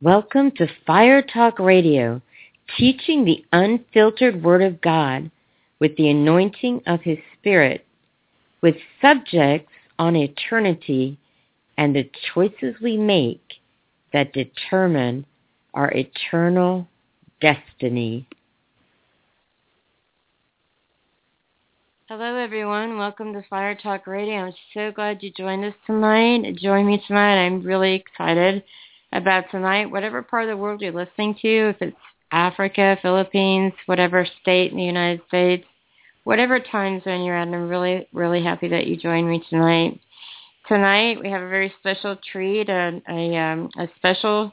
Welcome to Fire Talk Radio, teaching the unfiltered Word of God with the anointing of His Spirit, with subjects on eternity and the choices we make that determine our eternal destiny. Hello, everyone. Welcome to Fire Talk Radio. I'm so glad you joined us tonight. Join me tonight. I'm really excited about tonight, whatever part of the world you're listening to, if it's Africa, Philippines, whatever state in the United States, whatever time zone you're at, I'm really, really happy that you joined me tonight. Tonight we have a very special treat, a, a, um, a special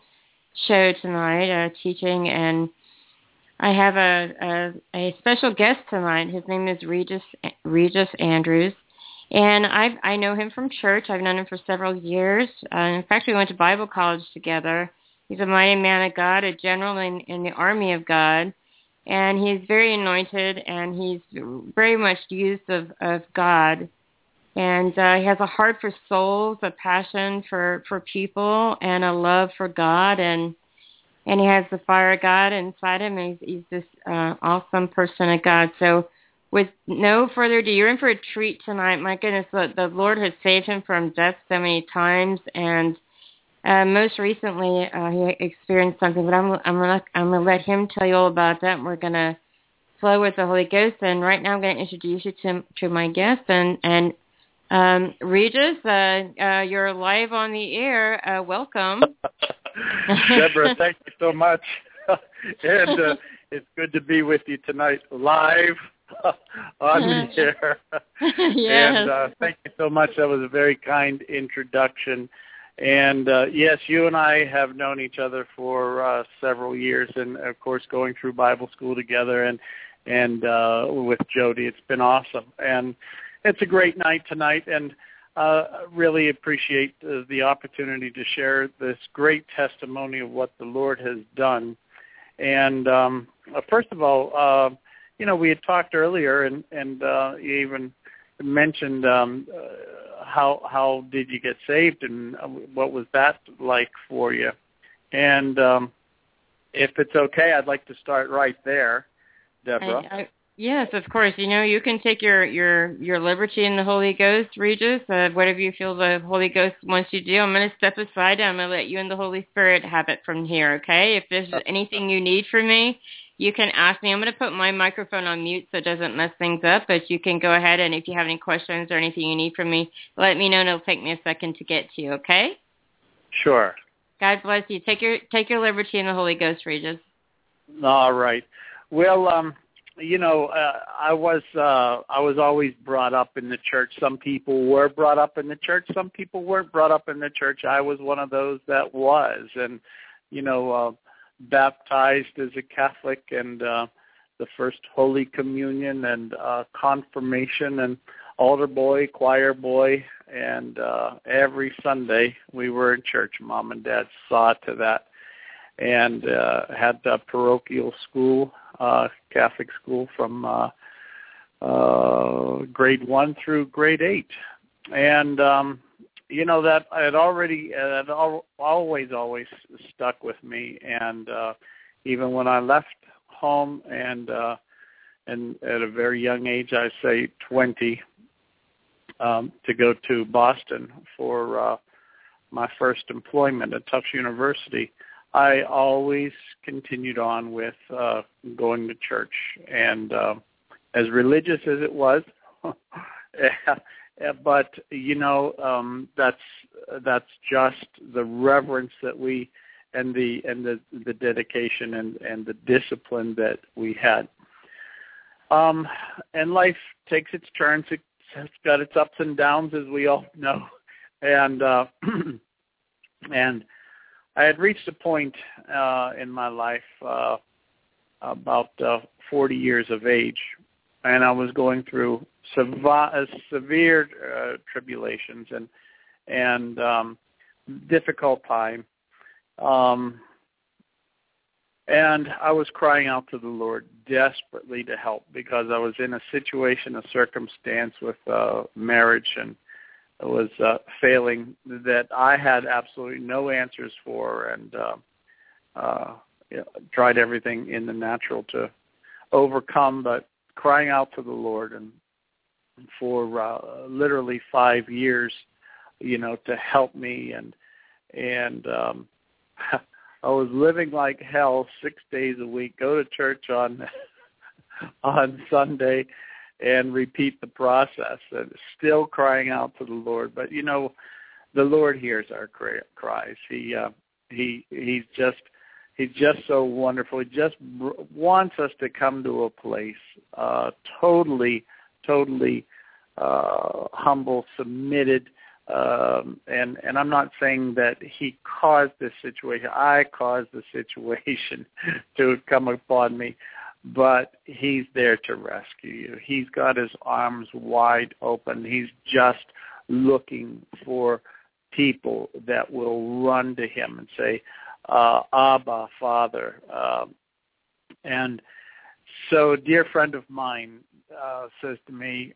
show tonight, a teaching, and I have a, a, a special guest tonight. His name is Regis Regis Andrews. And I I know him from church. I've known him for several years. Uh, in fact, we went to Bible college together. He's a mighty man of God, a general in, in the army of God, and he's very anointed and he's very much used of, of God. And uh, he has a heart for souls, a passion for, for people, and a love for God. And and he has the fire of God inside him. And he's, he's this uh, awesome person of God. So with no further ado, you're in for a treat tonight. My goodness, the, the Lord has saved him from death so many times, and uh, most recently uh, he experienced something. But I'm I'm gonna I'm gonna let him tell you all about that. And we're gonna flow with the Holy Ghost. And right now I'm gonna introduce you to to my guest and and um, Regis. Uh, uh, you're live on the air. Uh, welcome, Deborah. thank you so much, and uh, it's good to be with you tonight live on the air. yes. And uh, thank you so much. That was a very kind introduction. And uh, yes, you and I have known each other for uh, several years, and of course, going through Bible school together, and and uh, with Jody, it's been awesome. And it's a great night tonight, and uh, really appreciate uh, the opportunity to share this great testimony of what the Lord has done. And um, uh, first of all, uh, you know, we had talked earlier, and and uh, you even mentioned um, uh, how how did you get saved, and uh, what was that like for you? And um, if it's okay, I'd like to start right there, Deborah. I, I, yes, of course. You know, you can take your your your liberty in the Holy Ghost, Regis. Uh, whatever you feel the Holy Ghost wants you to do. I'm going to step aside. and I'm going to let you and the Holy Spirit have it from here. Okay? If there's anything you need from me, you can ask me. I'm going to put my microphone on mute so it doesn't mess things up, but you can go ahead and if you have any questions or anything you need from me, let me know and it'll take me a second to get to you, okay? Sure. God bless you. Take your take your liberty in the Holy Ghost, Regis. All right. Well, um, you know, uh, I was uh, I was always brought up in the church. Some people were brought up in the church. Some people weren't brought up in the church. I was one of those that was, and you know, uh, baptized as a Catholic and uh, the first Holy Communion and uh, confirmation and altar boy, choir boy, and uh, every Sunday we were in church. Mom and Dad saw to that, and uh, had the parochial school, uh, Catholic school from uh, uh, grade one through grade eight, and um, you know that had already uh, had al- always always stuck with me. And uh even when I left home and uh and at a very young age I say 20 um to go to Boston for uh my first employment at Tufts University I always continued on with uh going to church. And uh as religious as it was but you know um that's that's just the reverence that we and the and the the dedication and and the discipline that we had. Um and life takes its turns. It, it's got its ups and downs as we all know. And uh and I had reached a point uh in my life uh about uh 40 years of age and I was going through severe, severe uh, tribulations and and um, difficult time. Um, and I was crying out to the Lord desperately to help because I was in a situation, a circumstance with uh, marriage and it was uh, failing that I had absolutely no answers for, and uh, uh, you know, tried everything in the natural to overcome, but crying out to the Lord and for uh, literally five years, you know, to help me and and um I was living like hell six days a week, go to church on on Sunday and repeat the process and still crying out to the Lord. But you know, the Lord hears our cries. He uh, he he's just he's just so wonderful. He just wants us to come to a place uh, totally totally uh, humble, submitted. Um, and and I'm not saying that he caused this situation. I caused the situation to come upon me, but he's there to rescue you. He's got his arms wide open. He's just looking for people that will run to him and say, uh, Abba, Father. Uh, and so a dear friend of mine uh, says to me,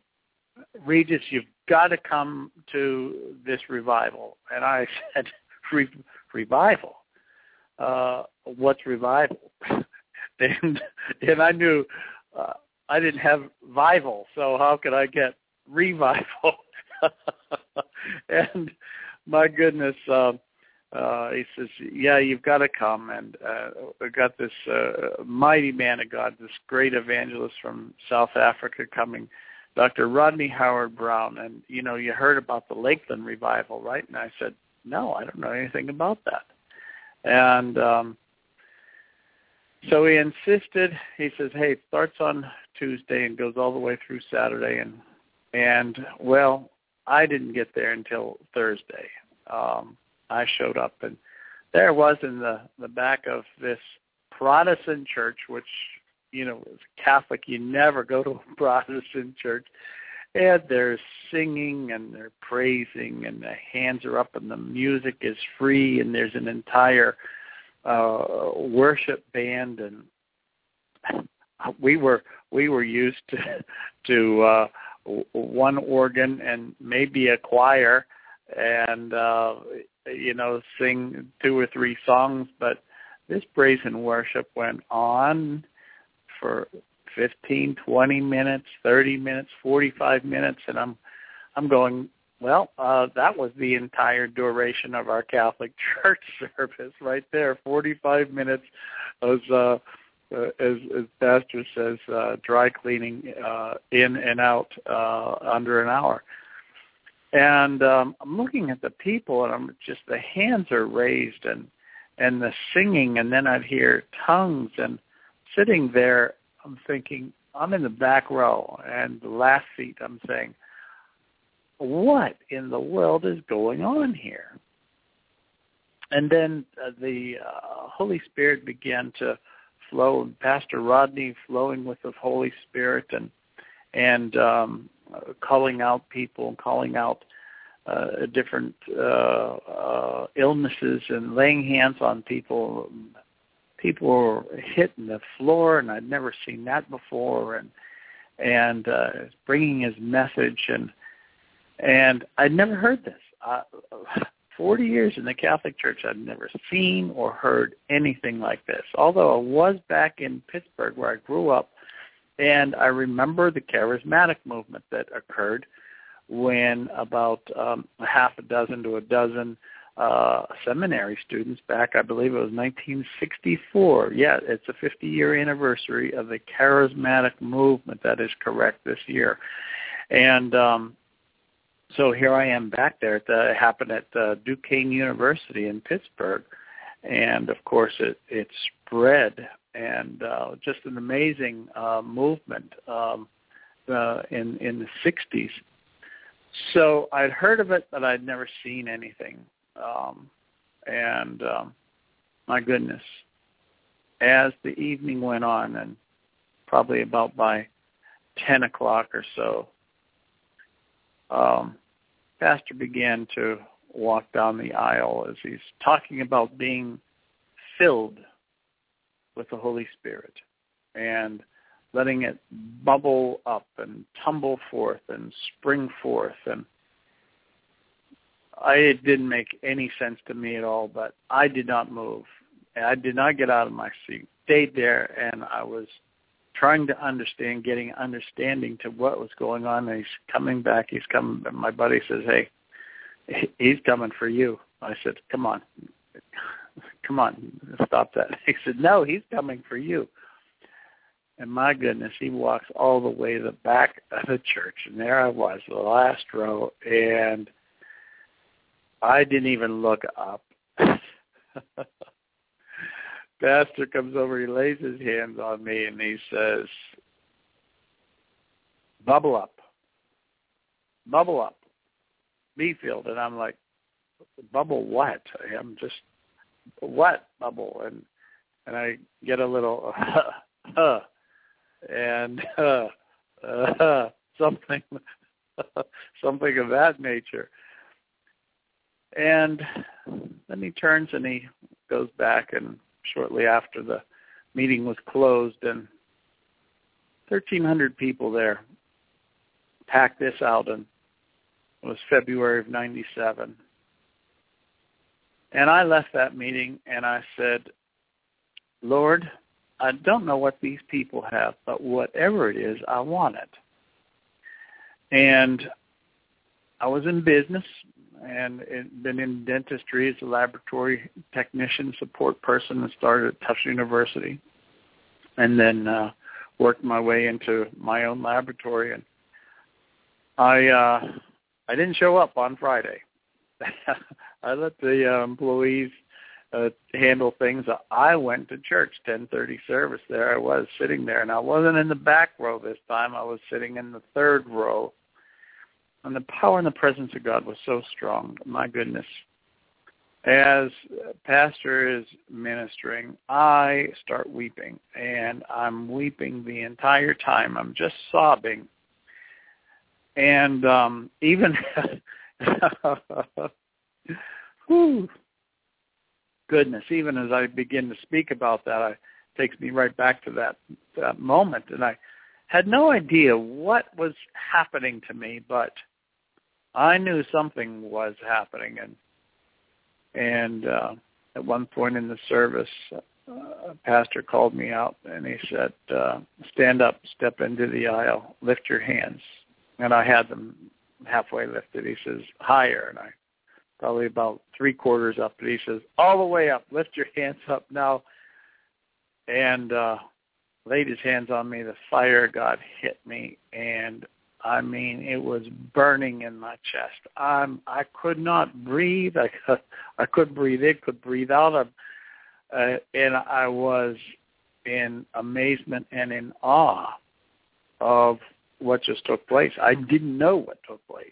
Regis, you've got to come to this revival. And I said, Re- revival? Uh, what's revival? and and I knew uh, I didn't have vival, so how could I get revival? and my goodness, uh, uh, he says, "Yeah, you've got to come." And uh, we got this uh, mighty man of God, this great evangelist from South Africa coming Dr. Rodney Howard-Browne. and you know, you heard about the Lakeland revival, right? And I said, no, I don't know anything about that. And um, so he insisted. He says, hey, it starts on Tuesday and goes all the way through Saturday, and and well, I didn't get there until Thursday. Um, I showed up, and there was in the the back of this Protestant church, which you know, a Catholic, you never go to a Protestant church. And they're singing and they're praising and the hands are up and the music is free and there's an entire uh worship band and we were we were used to to uh one organ and maybe a choir and uh you know sing two or three songs but this and worship went on for 15, 20 minutes, 30 minutes, 45 minutes, and I'm I'm going, well, uh, that was the entire duration of our Catholic Church service right there, 45 minutes as uh, uh, as, as Pastor says, uh, dry cleaning uh, in and out uh, under an hour. And um, I'm looking at the people, and I'm just the hands are raised, and and the singing, and then I'd hear tongues, and sitting there, I'm thinking, I'm in the back row, and the last seat, I'm saying, what in the world is going on here? And then uh, the uh, Holy Spirit began to flow, and Pastor Rodney flowing with the Holy Spirit, and and um, calling out people, and calling out uh, different uh, uh, illnesses, and laying hands on people, people were hitting the floor, and I'd never seen that before, and and uh, bringing his message, and and I'd never heard this. Uh, Forty years in the Catholic Church, I'd never seen or heard anything like this. Although I was back in Pittsburgh, where I grew up, and I remember the charismatic movement that occurred when about um, half a dozen to a dozen uh, seminary students back, I believe it was 1964. Yeah, it's a 50-year anniversary of the charismatic movement. That is correct this year. And um, so here I am back there. It happened at uh, Duquesne University in Pittsburgh. And, of course, it, it spread and uh, just an amazing uh, movement um, uh, in, in the 60s. So I'd heard of it, but I'd never seen anything um, and um, my goodness, as the evening went on, and probably about by 10 o'clock or so, um, Pastor began to walk down the aisle as he's talking about being filled with the Holy Spirit and letting it bubble up and tumble forth and spring forth and I, it didn't make any sense to me at all, but I did not move. I did not get out of my seat. Stayed there, and I was trying to understand, getting understanding to what was going on. And he's coming back. He's coming. My buddy says, "Hey, he's coming for you." I said, "Come on, come on, stop that." He said, "No, he's coming for you." And my goodness, he walks all the way to the back of the church, and there I was, the last row, and I didn't even look up. Pastor comes over, he lays his hands on me, and he says, "Bubble up, bubble up, Befield." And I'm like, "Bubble what? I'm just what bubble?" And and I get a little, uh, uh, and uh, uh, something, something of that nature. And then he turns and he goes back and shortly after the meeting was closed and 1300 people there packed this out and it was February of 97. And I left that meeting and I said, Lord, I don't know what these people have, but whatever it is, I want it. And I was in business and been in dentistry as a laboratory technician, support person, and started at Tufts University, and then uh, worked my way into my own laboratory. And I uh, I didn't show up on Friday. I let the uh, employees uh, handle things. I went to church, 10:30 service. There I was sitting there, and I wasn't in the back row this time. I was sitting in the third row, and the power and the presence of God was so strong. My goodness. As pastor is ministering, I start weeping, and I'm weeping the entire time. I'm just sobbing, and um, even. whew, goodness, even as I begin to speak about that, it takes me right back to that that moment, and I had no idea what was happening to me, but I knew something was happening, and and uh, at one point in the service, uh, a pastor called me out and he said, uh, "Stand up, step into the aisle, lift your hands." And I had them halfway lifted. He says, "Higher," and I probably about three quarters up. And he says, all the way up, lift your hands up now. And uh, laid his hands on me. The fire God hit me, and I mean, it was burning in my chest. I'm, I could not breathe. I could, I couldn't breathe in, could breathe out. of, uh, and I was in amazement and in awe of what just took place. I didn't know what took place.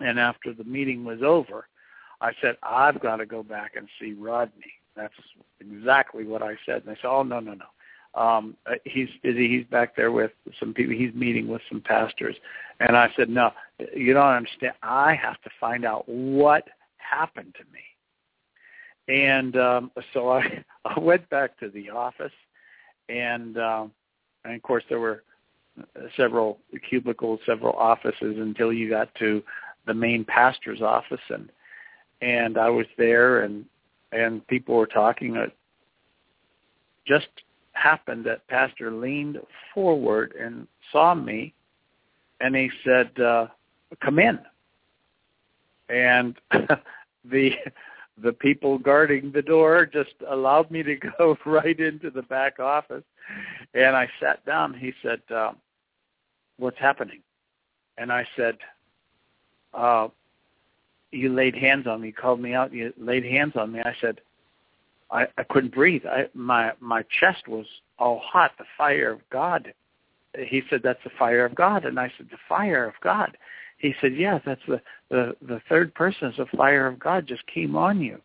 And after the meeting was over, I said, I've got to go back and see Rodney. That's exactly what I said. And they said, oh, no, no, no. Um, uh, he's he's back there with some people. He's meeting with some pastors. And I said, no, you don't understand. I have to find out what happened to me. And um, so I, I went back to the office, and, um, and of course there were several cubicles, several offices until you got to the main pastor's office. And and I was there and and people were talking. It just happened that pastor leaned forward and saw me and he said uh come in. And the the people guarding the door just allowed me to go right into the back office. And I sat down. He said uh what's happening and I said uh, you laid hands on me, called me out, you laid hands on me. I said, I, I couldn't breathe. I, my my chest was all hot. The fire of God. He said, that's the fire of God. And I said, the fire of God. He said, yeah, that's the the the third person. Is the fire of God just came on you.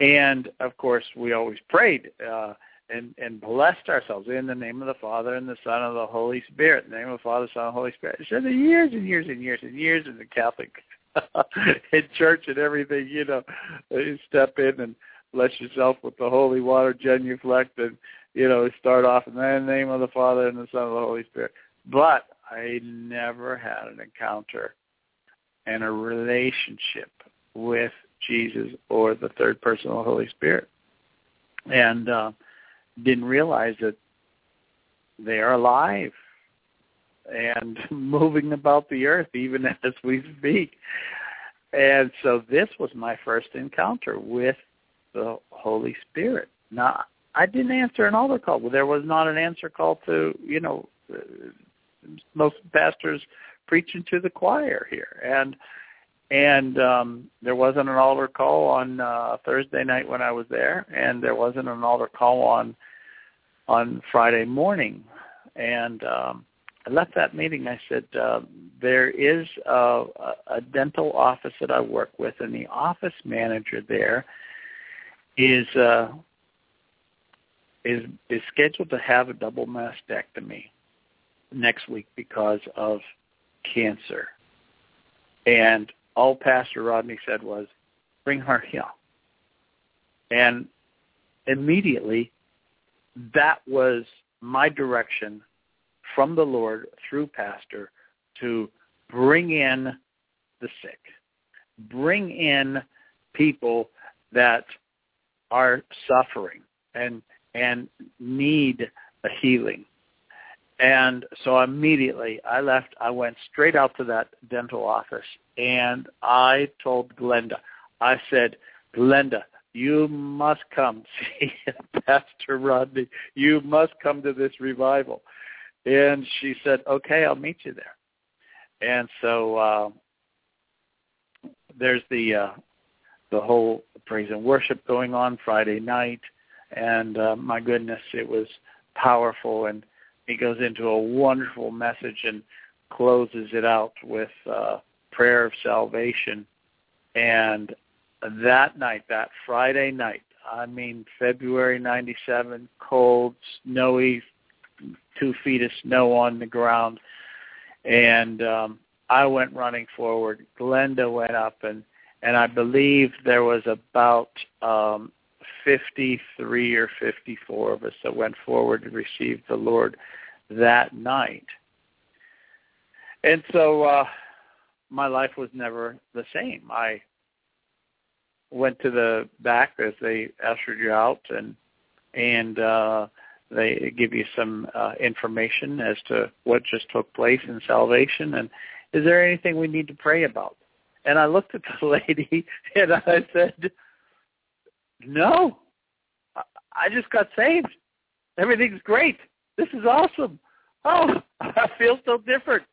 And of course, we always prayed. Uh, and and blessed ourselves in the name of the Father and the Son and the Holy Spirit. In the name of the Father, Son, and Holy Spirit. So the years and years and years and years in the Catholic in church and everything, you know, you step in and bless yourself with the holy water, genuflect, and you know, start off in the name of the Father and the Son and the Holy Spirit. But I never had an encounter and a relationship with Jesus or the third person of the Holy Spirit. and uh, didn't realize that they are alive and moving about the earth even as we speak. And so this was my first encounter with the Holy Spirit. Now, I didn't answer an altar call. There was not an answer call to, you know, most pastors preaching to the choir here. And and um there wasn't an altar call on uh Thursday night when I was there and there wasn't an altar call on on Friday morning. And um I left that meeting. I said, uh, there is a, a dental office that I work with, and the office manager there is uh, is is scheduled to have a double mastectomy next week because of cancer. And all Pastor Rodney said was, "Bring her here." And immediately, that was my direction from the Lord through pastor to bring in the sick, bring in people that are suffering and and need a healing. And so immediately I left, I went straight out to that dental office and I told Glenda, I said, Glenda, you must come see Pastor Rodney. You must come to this revival. And she said, okay, I'll meet you there. And so uh, there's the uh, the whole praise and worship going on Friday night, and uh, my goodness, it was powerful. And he goes into a wonderful message and closes it out with uh, prayer of salvation. And that night, that Friday night, I mean February '97, cold, snowy, two feet of snow on the ground, and um, I went running forward. Glenda went up, and and I believe there was about um, 53 or 54 of us that went forward to receive the Lord that night. And so uh, my life was never the same. I went to the back as they ushered you out, and and uh, they give you some uh, information as to what just took place in salvation and is there anything we need to pray about? And I looked at the lady and I said, no, I just got saved. Everything's great. This is awesome. Oh, I feel so different.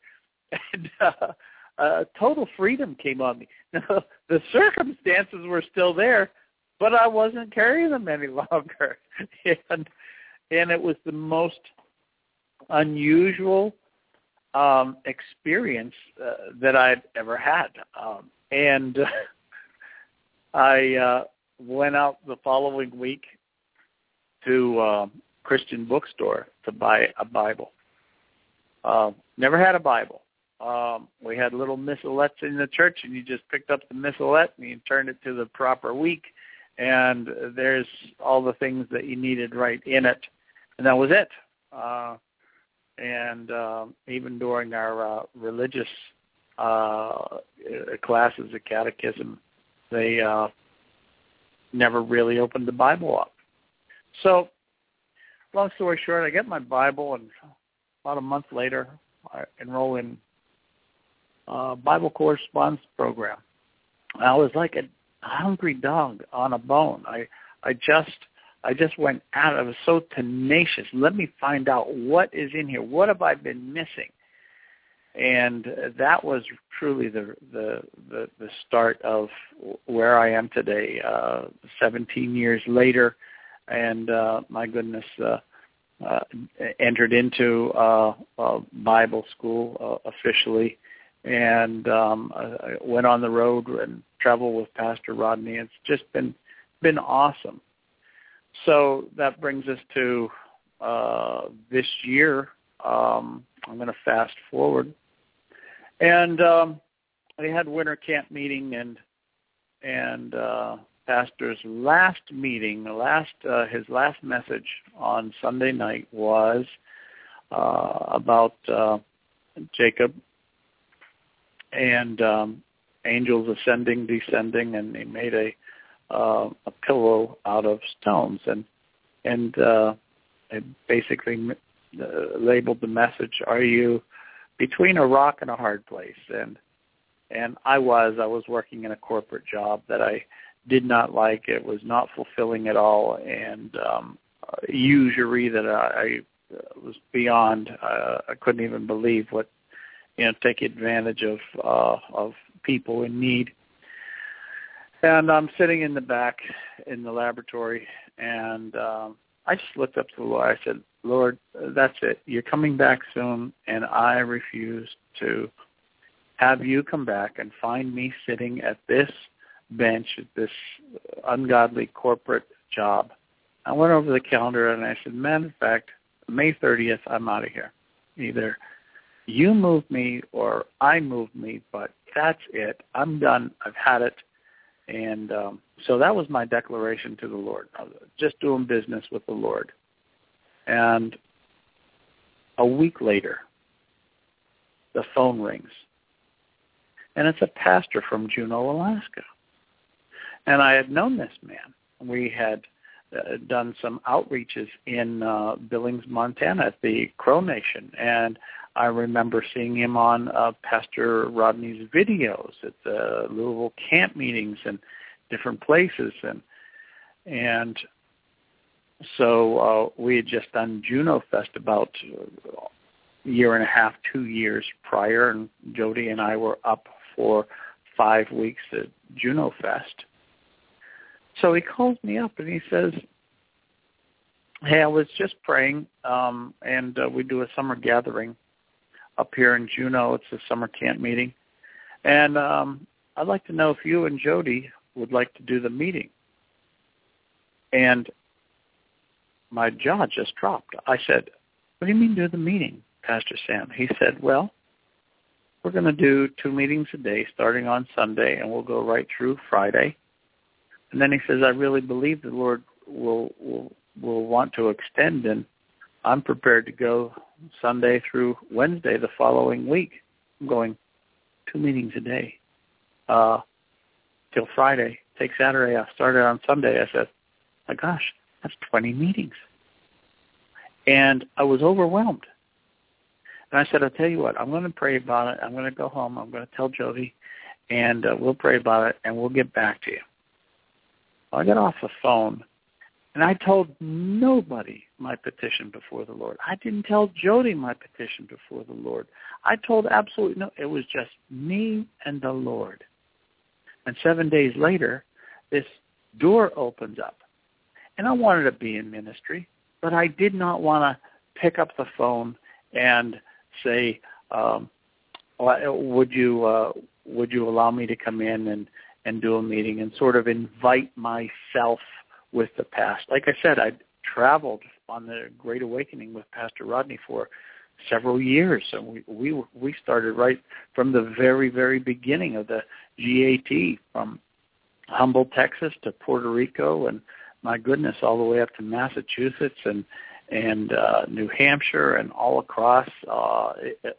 And uh, uh, total freedom came on me. Now, the circumstances were still there, but I wasn't carrying them any longer. And and it was the most unusual um, experience uh, that I'd ever had. Um, and uh, I uh, went out the following week to uh, Christian bookstore to buy a Bible. Uh, never had a Bible. Um, we had little missalettes in the church, and you just picked up the missalette and you turned it to the proper week, and there's all the things that you needed right in it and that was it. Uh, and uh, even during our uh, religious uh, classes at catechism, they uh, never really opened the Bible up. So, long story short, I get my Bible, and about a month later, I enroll in a Bible correspondence program. I was like a hungry dog on a bone. I I just I just went out. I was so tenacious. Let me find out what is in here. What have I been missing? And that was truly the the the, the start of where I am today. Uh, 17 years later, and uh, my goodness, uh, uh, entered into uh, uh, Bible school uh, officially, and um, I went on the road and traveled with Pastor Rodney. It's just been been awesome so that brings us to uh, this year. Um, I'm going to fast forward, and um, we had winter camp meeting, and and uh, pastor's last meeting, last uh, his last message on Sunday night was uh, about uh, Jacob and um, angels ascending, descending, and he made a uh, a pillow out of stones. And and uh, I basically uh, labeled the message, "Are you between a rock and a hard place?" and and I was. I was working in a corporate job that I did not like. It was not fulfilling at all, and um, usury that I, I was beyond. Uh, I couldn't even believe what you know take advantage of uh, of people in need. And I'm sitting in the back in the laboratory, and um, I just looked up to the Lord. I said, "Lord, that's it. You're coming back soon, and I refuse to have you come back and find me sitting at this bench at this ungodly corporate job." I went over the calendar and I said, "Matter of fact, May 30th, I'm out of here. Either you move me or I move me, but that's it. I'm done. I've had it." And um, so that was my declaration to the Lord. just doing business with the Lord. And a week later, the phone rings. And it's a pastor from Juneau, Alaska. And I had known this man. We had uh, done some outreaches in uh, Billings, Montana at the Crow Nation. And I remember seeing him on uh, Pastor Rodney's videos at the Louisville camp meetings and different places, and and so uh, we had just done Juneau Fest about a year and a half, two years prior, and Jody and I were up for five weeks at Juneau Fest. So he calls me up and he says, "Hey, I was just praying, um, and uh, we do a summer gathering." Up here in Juneau. It's a summer camp meeting. And um, I'd like to know if you and Jody would like to do the meeting. And my jaw just dropped. I said, what do you mean do the meeting, Pastor Sam? He said, well, we're going to do two meetings a day starting on Sunday, and we'll go right through Friday. And then he says, I really believe the Lord will will will want to extend, and I'm prepared to go Sunday through Wednesday the following week. I'm going two meetings a day uh, till Friday. Take Saturday I Started on Sunday. I said, my gosh, that's 20 meetings. And I was overwhelmed. And I said, I'll tell you what, I'm going to pray about it. I'm going to go home. I'm going to tell Jody, and uh, we'll pray about it, and we'll get back to you. Well, I got off the phone and I told nobody my petition before the Lord. I didn't tell Jody my petition before the Lord. I told absolutely no. It was just me and the Lord. And seven days later, this door opens up. And I wanted to be in ministry, but I did not want to pick up the phone and say, um, would you uh, would you allow me to come in and and do a meeting and sort of invite myself with the past. Like I said, I traveled on the Great Awakening with Pastor Rodney for several years, and we we we started right from the very very beginning of the GAT from Humble, Texas to Puerto Rico, and my goodness, all the way up to Massachusetts and and uh, New Hampshire and all across uh,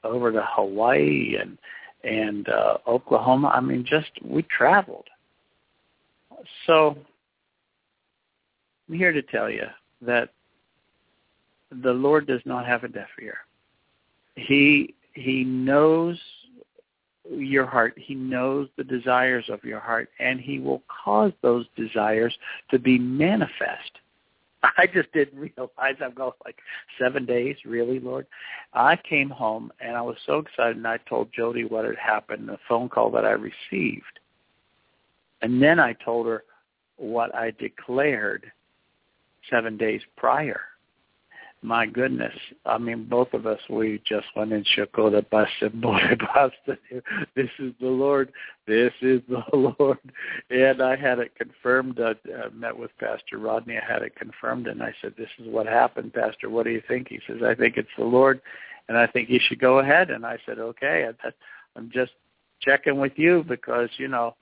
over to Hawaii and and uh, Oklahoma. I mean, just we traveled. So I'm here to tell you that the Lord does not have a deaf ear. He he knows your heart. He knows the desires of your heart, and he will cause those desires to be manifest. I just didn't realize I'm going like seven days, really, Lord. I came home and I was so excited, and I told Jody what had happened, the phone call that I received, and then I told her what I declared seven days prior. My goodness. I mean, both of us, we just went and shook the bus and This is the Lord. This is the Lord. And I had it confirmed. I uh, met with Pastor Rodney. I had it confirmed, and I said, this is what happened, Pastor. What do you think? He says, I think it's the Lord, and I think you should go ahead. And I said, okay. I'm just checking with you because, you know,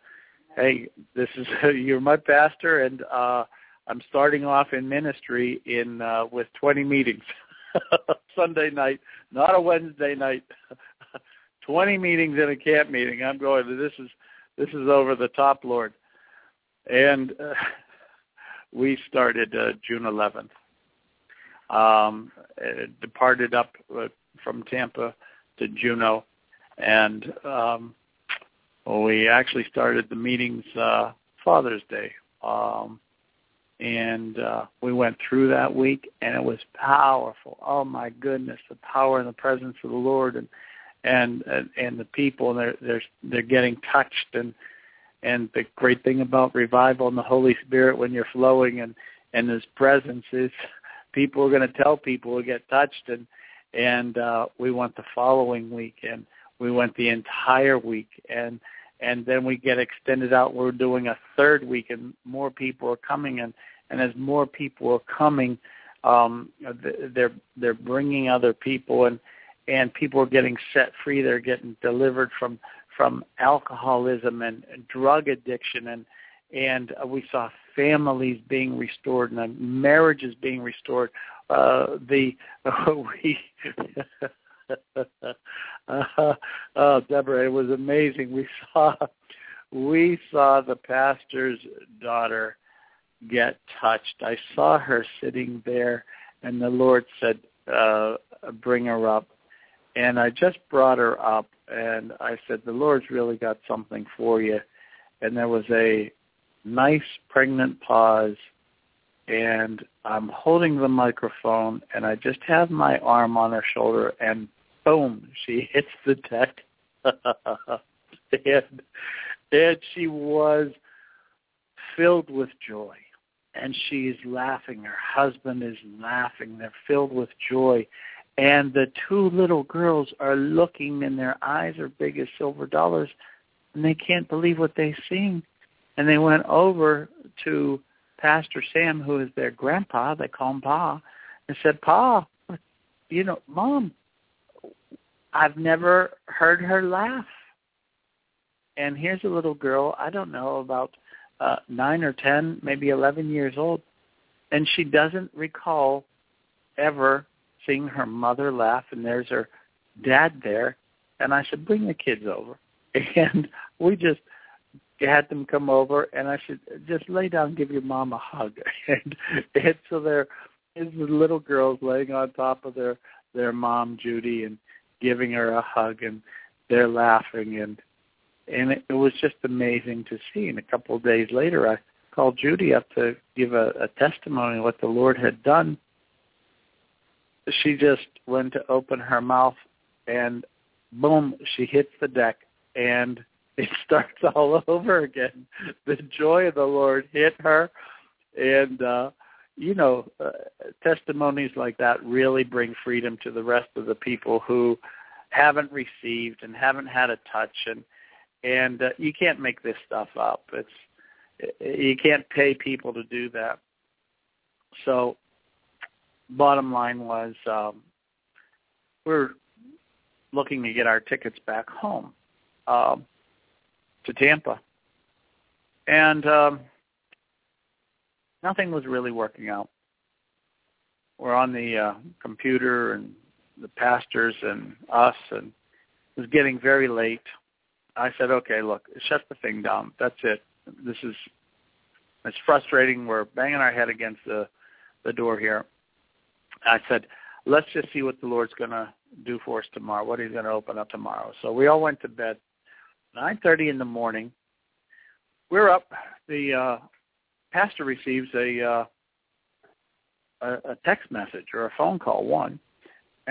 hey, this is you're my pastor, and uh I'm starting off in ministry in uh, with 20 meetings Sunday night, not a Wednesday night. 20 meetings in a camp meeting. I'm going. This is this is over the top, Lord. And uh, we started uh, June 11th, um, departed up uh, from Tampa to Juneau, and um, we actually started the meetings uh, Father's Day. Um, and uh, we went through that week, and it was powerful. Oh my goodness, the power and the presence of the Lord, and and and, and the people, and they're they're they're getting touched, and and the great thing about revival and the Holy Spirit when you're flowing and and His presence is people are going to tell people who get touched, and and uh, we went the following week, and we went the entire week, and and then we get extended out. We're doing a third week, and more people are coming, and and as more people are coming, um, they're they're bringing other people, and and people are getting set free. They're getting delivered from from alcoholism and drug addiction, and and we saw families being restored and marriages being restored. Uh, the uh, we. uh, oh, Deborah, it was amazing. We saw we saw the pastor's daughter get touched. I saw her sitting there, and the Lord said, uh, "Bring her up." And I just brought her up, and I said, "The Lord's really got something for you." And there was a nice pregnant pause, and I'm holding the microphone, and I just have my arm on her shoulder, and boom, she hits the deck. and, and she was filled with joy. And she's laughing. Her husband is laughing. They're filled with joy. And the two little girls are looking, and their eyes are big as silver dollars, and they can't believe what they're seeing. And they went over to Pastor Sam, who is their grandpa, they call him Pa, and said, Pa, you know, Mom, I've never heard her laugh. And here's a little girl, I don't know, about uh, 9 or 10, maybe 11 years old, and she doesn't recall ever seeing her mother laugh, and there's her dad there. And I said, bring the kids over. And we just had them come over, and I said, just lay down and give your mom a hug. And, and so there is the little girls laying on top of their their mom, Judy, and giving her a hug and they're laughing and and it, it was just amazing to see. And a couple of days later, I called Judy up to give a, a testimony of what the Lord had done. She just went to open her mouth, and boom, she hits the deck, and it starts all over again. The joy of the Lord hit her, and uh, you know, uh, testimonies like that really bring freedom to the rest of the people who haven't received and haven't had a touch and and uh, you can't make this stuff up. It's you can't pay people to do that. So, bottom line was um, we're looking to get our tickets back home um, to Tampa, and um, nothing was really working out. We're on the uh, computer and the pastors and us, and it was getting very late. I said, okay, look, shut the thing down. That's it. This is it's frustrating. We're banging our head against the the door here. I said, let's just see what the Lord's going to do for us tomorrow. What He's going to open up tomorrow. So we all went to bed. Nine thirty in the morning. We're up. The uh, pastor receives a, uh, a a text message or a phone call. One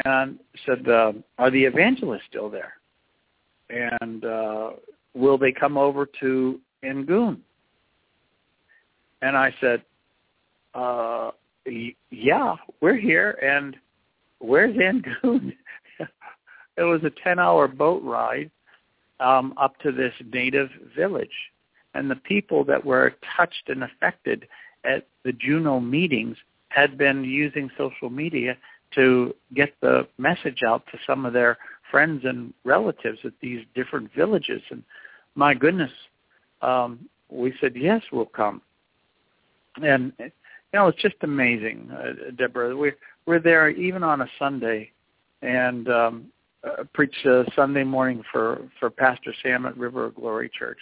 and said, uh, "Are the evangelists still there?" And uh, will they come over to Angoon? And I said, uh, "Yeah, we're here, and where's Angoon?" it was a ten-hour boat ride um, up to this native village, and the people that were touched and affected at the Juneau meetings had been using social media to get the message out to some of their friends and relatives at these different villages. And my goodness, um, we said, yes, we'll come. And, you know, it's just amazing, uh, Deborah. We're, we're there even on a Sunday and um, uh, preach a Sunday morning for, for Pastor Sam at River of Glory Church.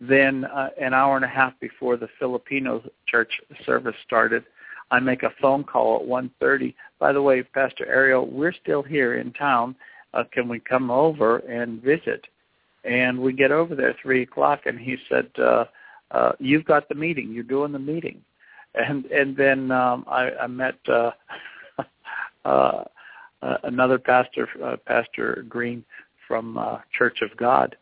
Then uh, an hour and a half before the Filipino church service started, I make a phone call at one thirty. By the way, Pastor Ariel, we're still here in town. Uh, can we come over and visit? And we get over there three o'clock, and he said, uh, uh, "You've got the meeting. You're doing the meeting." And and then um, I, I met uh, uh, another pastor, uh, Pastor Green from uh, Church of God,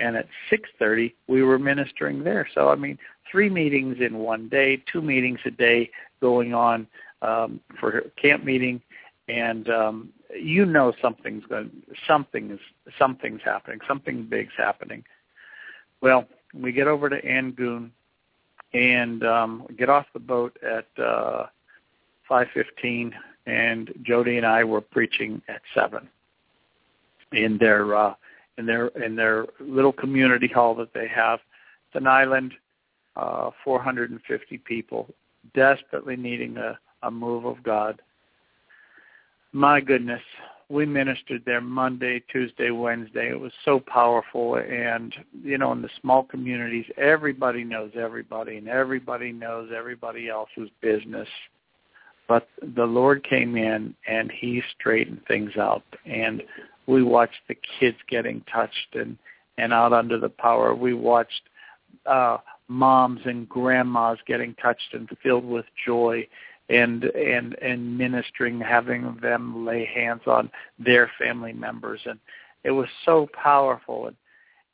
and at 6:30 we were ministering there. So I mean, three meetings in one day, two meetings a day going on um, for camp meeting, and um, you know something's going, something is something's happening, something big's happening. Well, we get over to Angoon and um, get off the boat at uh, 5:15, and Jody and I were preaching at seven in their uh, in their in their little community hall that they have. It's an island, uh, 450 people, desperately needing a, a move of God. My goodness, we ministered there Monday, Tuesday, Wednesday. It was so powerful, and you know, in the small communities, everybody knows everybody, and everybody knows everybody else's business. But the Lord came in and He straightened things out, and we watched the kids getting touched and and out under the power. We watched uh, moms and grandmas getting touched and filled with joy and and and ministering having them lay hands on their family members. And it was so powerful. And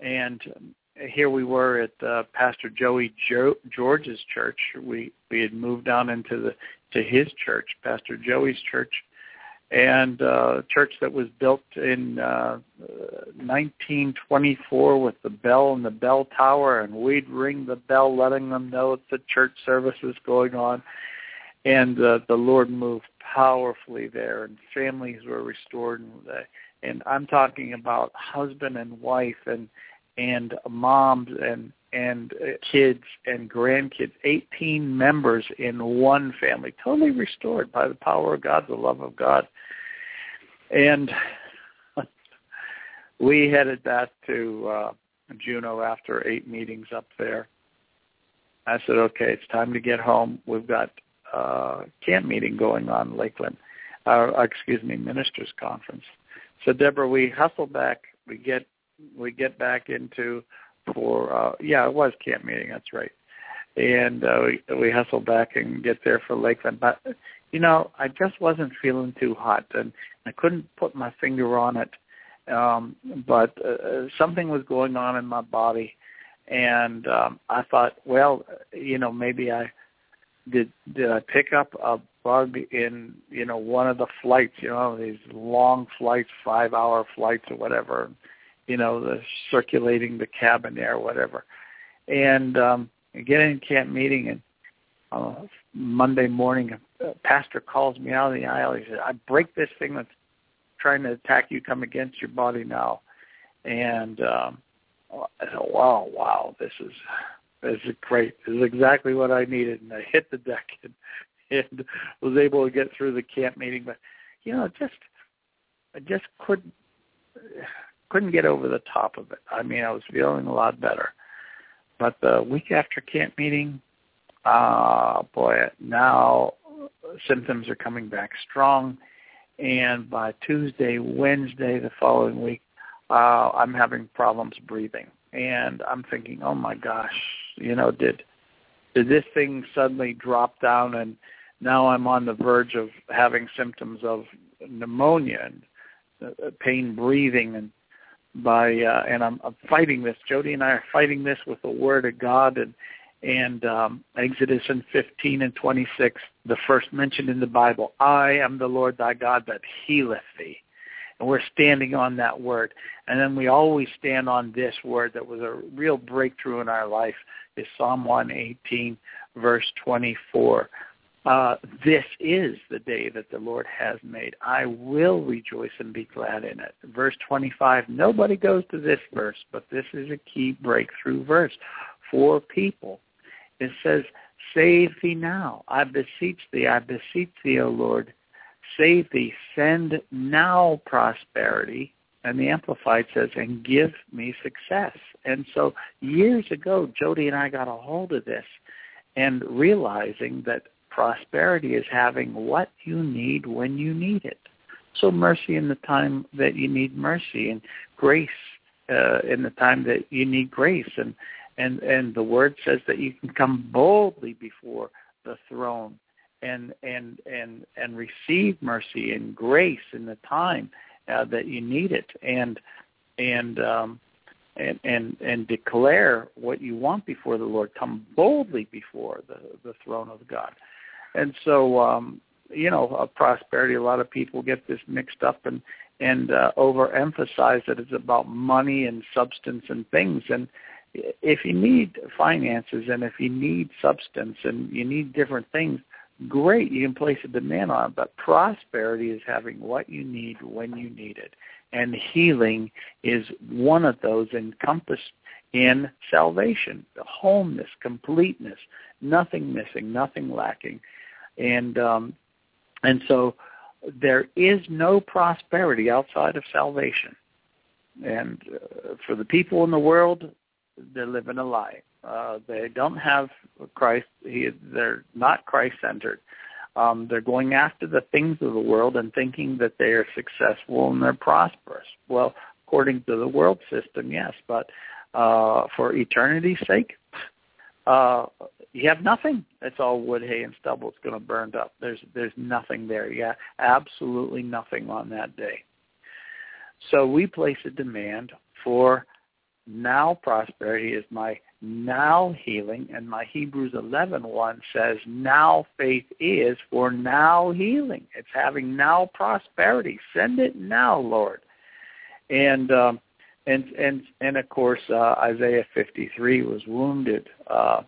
and here we were at uh, Pastor Joey jo- George's church we we had moved down into the to his church Pastor Joey's church and uh, church that was built in uh, 1924 with the bell and the bell tower, and we'd ring the bell, letting them know that the church service was going on. And uh, the Lord moved powerfully there, and families were restored. And, uh, and I'm talking about husband and wife, and and moms and and kids and grandkids, 18 members in one family, totally restored by the power of God, the love of God. And we headed back to uh, Juneau after eight meetings up there. I said, okay, it's time to get home. We've got uh, camp meeting going on Lakeland, uh, excuse me, ministers conference. So Deborah, we hustle back. We get we get back into for uh, yeah, it was camp meeting. That's right. And uh, we we hustle back and get there for Lakeland. But you know, I just wasn't feeling too hot, and I couldn't put my finger on it. Um, but uh, something was going on in my body, and um, I thought, well, you know, maybe I did. Did I pick up a bug in you know one of the flights? You know, these long flights, five-hour flights or whatever. You know, the circulating the cabin air, whatever. And um, I get in camp meeting, and uh, Monday morning, a pastor calls me out of the aisle. He said, "I break this thing that's trying to attack you, come against your body now." And um, I said, "Wow, wow, this is this is great. This is exactly what I needed." And I hit the deck and, and was able to get through the camp meeting. But you know, just I just couldn't couldn't get over the top of it. I mean, I was feeling a lot better. But the week after camp meeting, uh, boy, now symptoms are coming back strong. And by Tuesday, Wednesday, the following week, uh, I'm having problems breathing. And I'm thinking, oh my gosh, you know, did did this thing suddenly drop down and now I'm on the verge of having symptoms of pneumonia and uh, pain breathing and by uh, and I'm, I'm fighting this. Jody and I are fighting this with the Word of God and and um, Exodus in 15 and 26, the first mentioned in the Bible, I am the Lord thy God that healeth thee. And we're standing on that word. And then we always stand on this word that was a real breakthrough in our life is Psalm 118, verse 24. Uh, this is the day that the Lord has made. I will rejoice and be glad in it. Verse 25, nobody goes to this verse, but this is a key breakthrough verse for people it says, Save thee now. I beseech thee, I beseech thee, O Lord. Save thee. Send now prosperity. And the Amplified says, and give me success. And so years ago, Jody and I got a hold of this and realizing that prosperity is having what you need when you need it. So mercy in the time that you need mercy, and grace uh, in the time that you need grace, and and and the word says that you can come boldly before the throne and and and and receive mercy and grace in the time uh, that you need it, and and um, and and and declare what you want before the Lord. Come boldly before the the throne of God, and so um, you know prosperity. A lot of people get this mixed up and and uh, overemphasize that it's about money and substance and things. And if you need finances and if you need substance and you need different things, great, you can place a demand on it. But prosperity is having what you need when you need it and healing is one of those encompassed in salvation, wholeness, completeness, nothing missing, nothing lacking. And um, and so there is no prosperity outside of salvation. And uh, for the people in the world, they're living a lie. Uh, they don't have Christ. He, they're not Christ-centered. Um, they're going after the things of the world and thinking that they are successful and they're prosperous. Well, according to the world system, yes, but uh, for eternity's sake, uh, you have nothing. It's all wood, hay, and stubble. It's going to burn up. There's there's nothing there. Yeah, absolutely nothing on that day. So we place a demand for now prosperity is my now healing, and my Hebrews 11.1 says now faith is for now healing. It's having now prosperity. Send it now, Lord. And um, and and and of course uh, Isaiah 53 was wounded uh,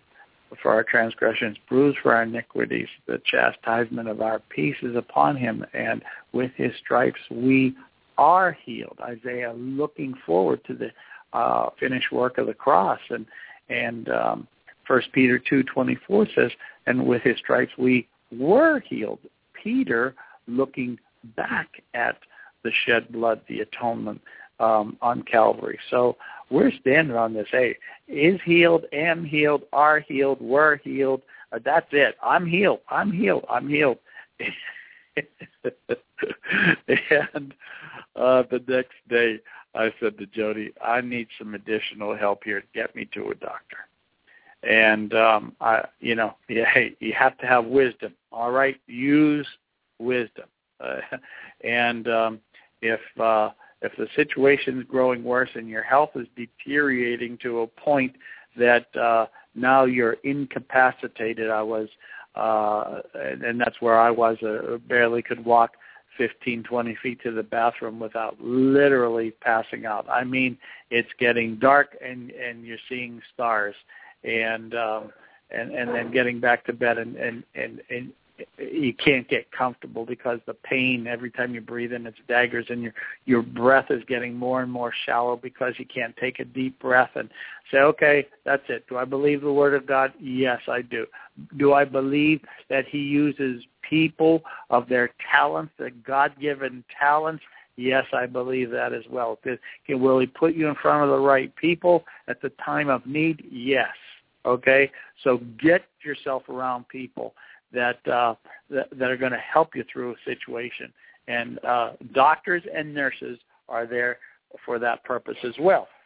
for our transgressions, bruised for our iniquities. The chastisement of our peace is upon him, and with his stripes we are healed. Isaiah looking forward to the uh, finished work of the cross and and um, 1 Peter 2.24 says, and with his stripes we were healed. Peter looking back at the shed blood, the atonement um, on Calvary. So we're standing on this. Hey, is healed, am healed, are healed, were healed. Uh, that's it. I'm healed. I'm healed. I'm healed. and uh, the next day, I said to Jody, I need some additional help here. Get me to a doctor. And um, I, you know, yeah, hey, you have to have wisdom. All right, use wisdom. Uh, and um, if uh, if the situation is growing worse and your health is deteriorating to a point that uh, now you're incapacitated, I was, uh, and, that's where I was. Uh, barely could walk 15, 20 feet to the bathroom without literally passing out. I mean, it's getting dark and and you're seeing stars, and um, and and then getting back to bed and and and and you can't get comfortable because the pain every time you breathe in it's daggers and your your breath is getting more and more shallow because you can't take a deep breath and say okay that's it do i believe the word of god yes i do do i believe that he uses people of their talents, their God-given talents. Yes, I believe that as well. Can will he put you in front of the right people at the time of need? Yes. Okay, so get yourself around people that uh, that, that are going to help you through a situation, and uh, doctors and nurses are there for that purpose as well.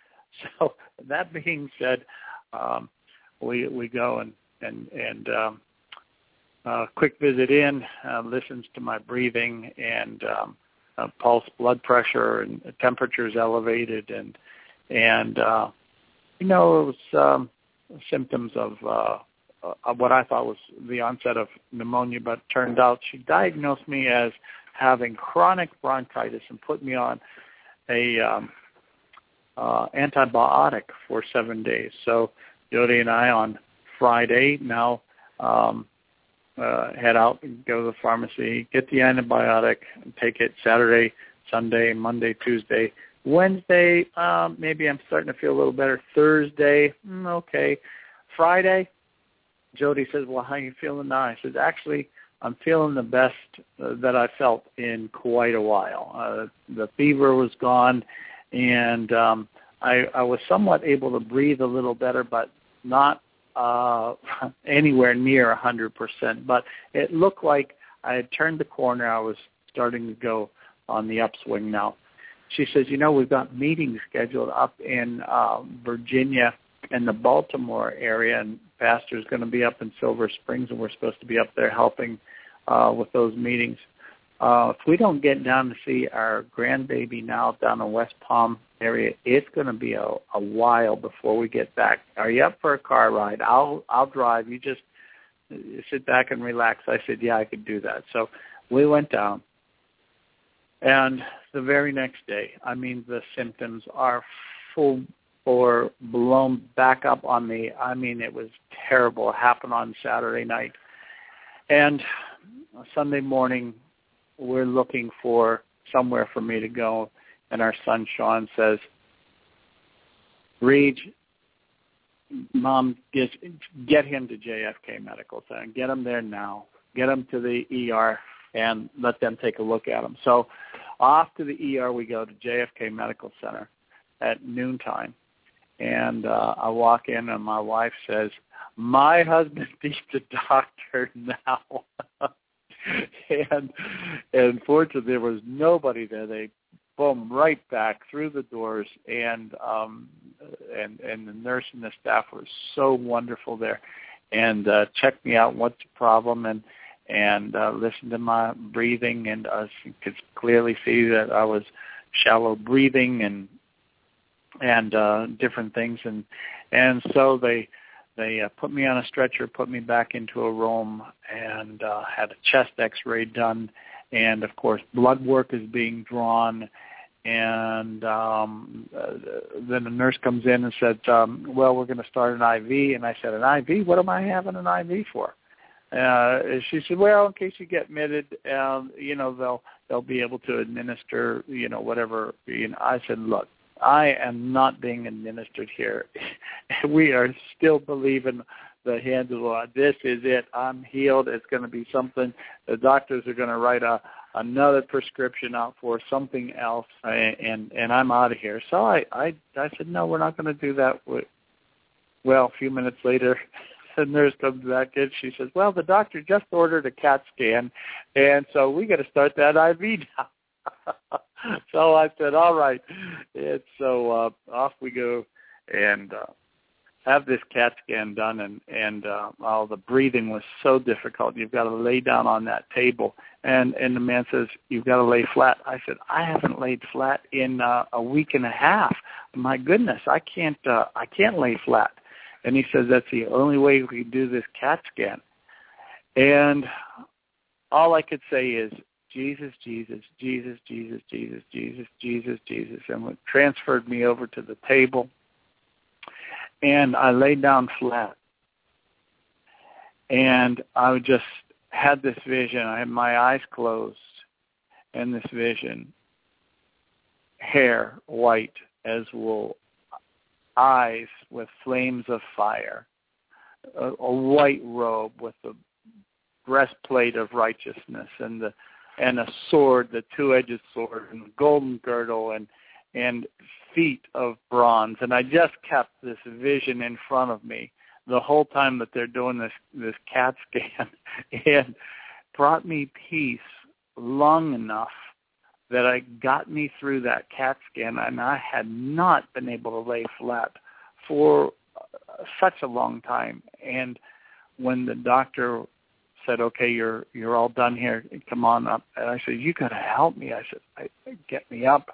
So that being said, um, we we go and and and um, uh, quick visit in, uh, listens to my breathing and um, uh, pulse, blood pressure, and temperatures elevated, and and uh, you know it was um, symptoms of uh, what I thought was the onset of pneumonia, but turned out she diagnosed me as having chronic bronchitis and put me on a um, uh, antibiotic for seven days. So Jody and I on Friday now um, uh, head out and go to the pharmacy, get the antibiotic, take it Saturday, Sunday, Monday, Tuesday. Wednesday, um, maybe I'm starting to feel a little better. Thursday, mm, okay. Friday, Jody says, well, how you feeling now? I said, actually, I'm feeling the best uh, that I felt in quite a while. Uh, the fever was gone, and um, I, I was somewhat able to breathe a little better, but not uh, anywhere near a 100%, but it looked like I had turned the corner. I was starting to go on the upswing now. She says, you know, we've got meetings scheduled up in uh, Virginia and the Baltimore area, and Pastor's going to be up in Silver Springs, and we're supposed to be up there helping uh, with those meetings. Uh, if we don't get down to see our grandbaby now down in West Palm area, it's going to be a, a while before we get back. Are you up for a car ride? I'll I'll drive. You just sit back and relax. I said, yeah, I could do that. So we went down, and the very next day, I mean, the symptoms are full or blown back up on me. I mean, it was terrible. It happened on Saturday night, and Sunday morning we're looking for somewhere for me to go. And our son Sean says, Reed, mom, get, get him to JFK Medical Center. Get him there now. Get him to the ER and let them take a look at him. So off to the ER we go to JFK Medical Center at noontime. And uh, I walk in and my wife says, my husband needs a doctor now. and and fortunately there was nobody there. They boom right back through the doors and um and and the nurse and the staff were so wonderful there and uh checked me out what's the problem and and uh listened to my breathing and I could clearly see that I was shallow breathing and and uh different things and and so they they uh, put me on a stretcher, put me back into a room, and uh, had a chest X-ray done, and of course blood work is being drawn. And um, uh, then the nurse comes in and said, um, "Well, we're going to start an IV." And I said, "An IV? What am I having an IV for?" Uh, she said, "Well, in case you get admitted, um, you know they'll they'll be able to administer, you know, whatever." You know, I said, "Look, I am not being administered here. we are still believing the hand of the Lord. This is it. I'm healed. It's going to be something. The doctors are going to write a another prescription out for something else, and and I'm out of here. So I I I said no, we're not going to do that. Well, a few minutes later, the nurse comes back in. She says, "Well, the doctor just ordered a CAT scan, and so we got to start that IV now." so I said, all right. And so uh, off we go and uh, have this CAT scan done. And, and uh, oh, the breathing was so difficult. You've got to lay down on that table. And, and the man says, you've got to lay flat. I said, I haven't laid flat in uh, a week and a half. My goodness, I can't, uh, I can't lay flat. And he says, that's the only way we can do this CAT scan. And all I could say is, Jesus, Jesus, Jesus, Jesus, Jesus, Jesus, Jesus, Jesus, and transferred me over to the table. And I laid down flat. And I just had this vision. I had my eyes closed and this vision. Hair white as wool, eyes with flames of fire, a, a white robe with the breastplate of righteousness and the and a sword, the two-edged sword, and a golden girdle, and and feet of bronze. And I just kept this vision in front of me the whole time that they're doing this this CAT scan, and brought me peace long enough that I got me through that CAT scan, and I had not been able to lay flat for uh, such a long time. And when the doctor said, "Okay, you're you're all done here. Come on up." And I said, "You got to help me." I said, I, "Get me up,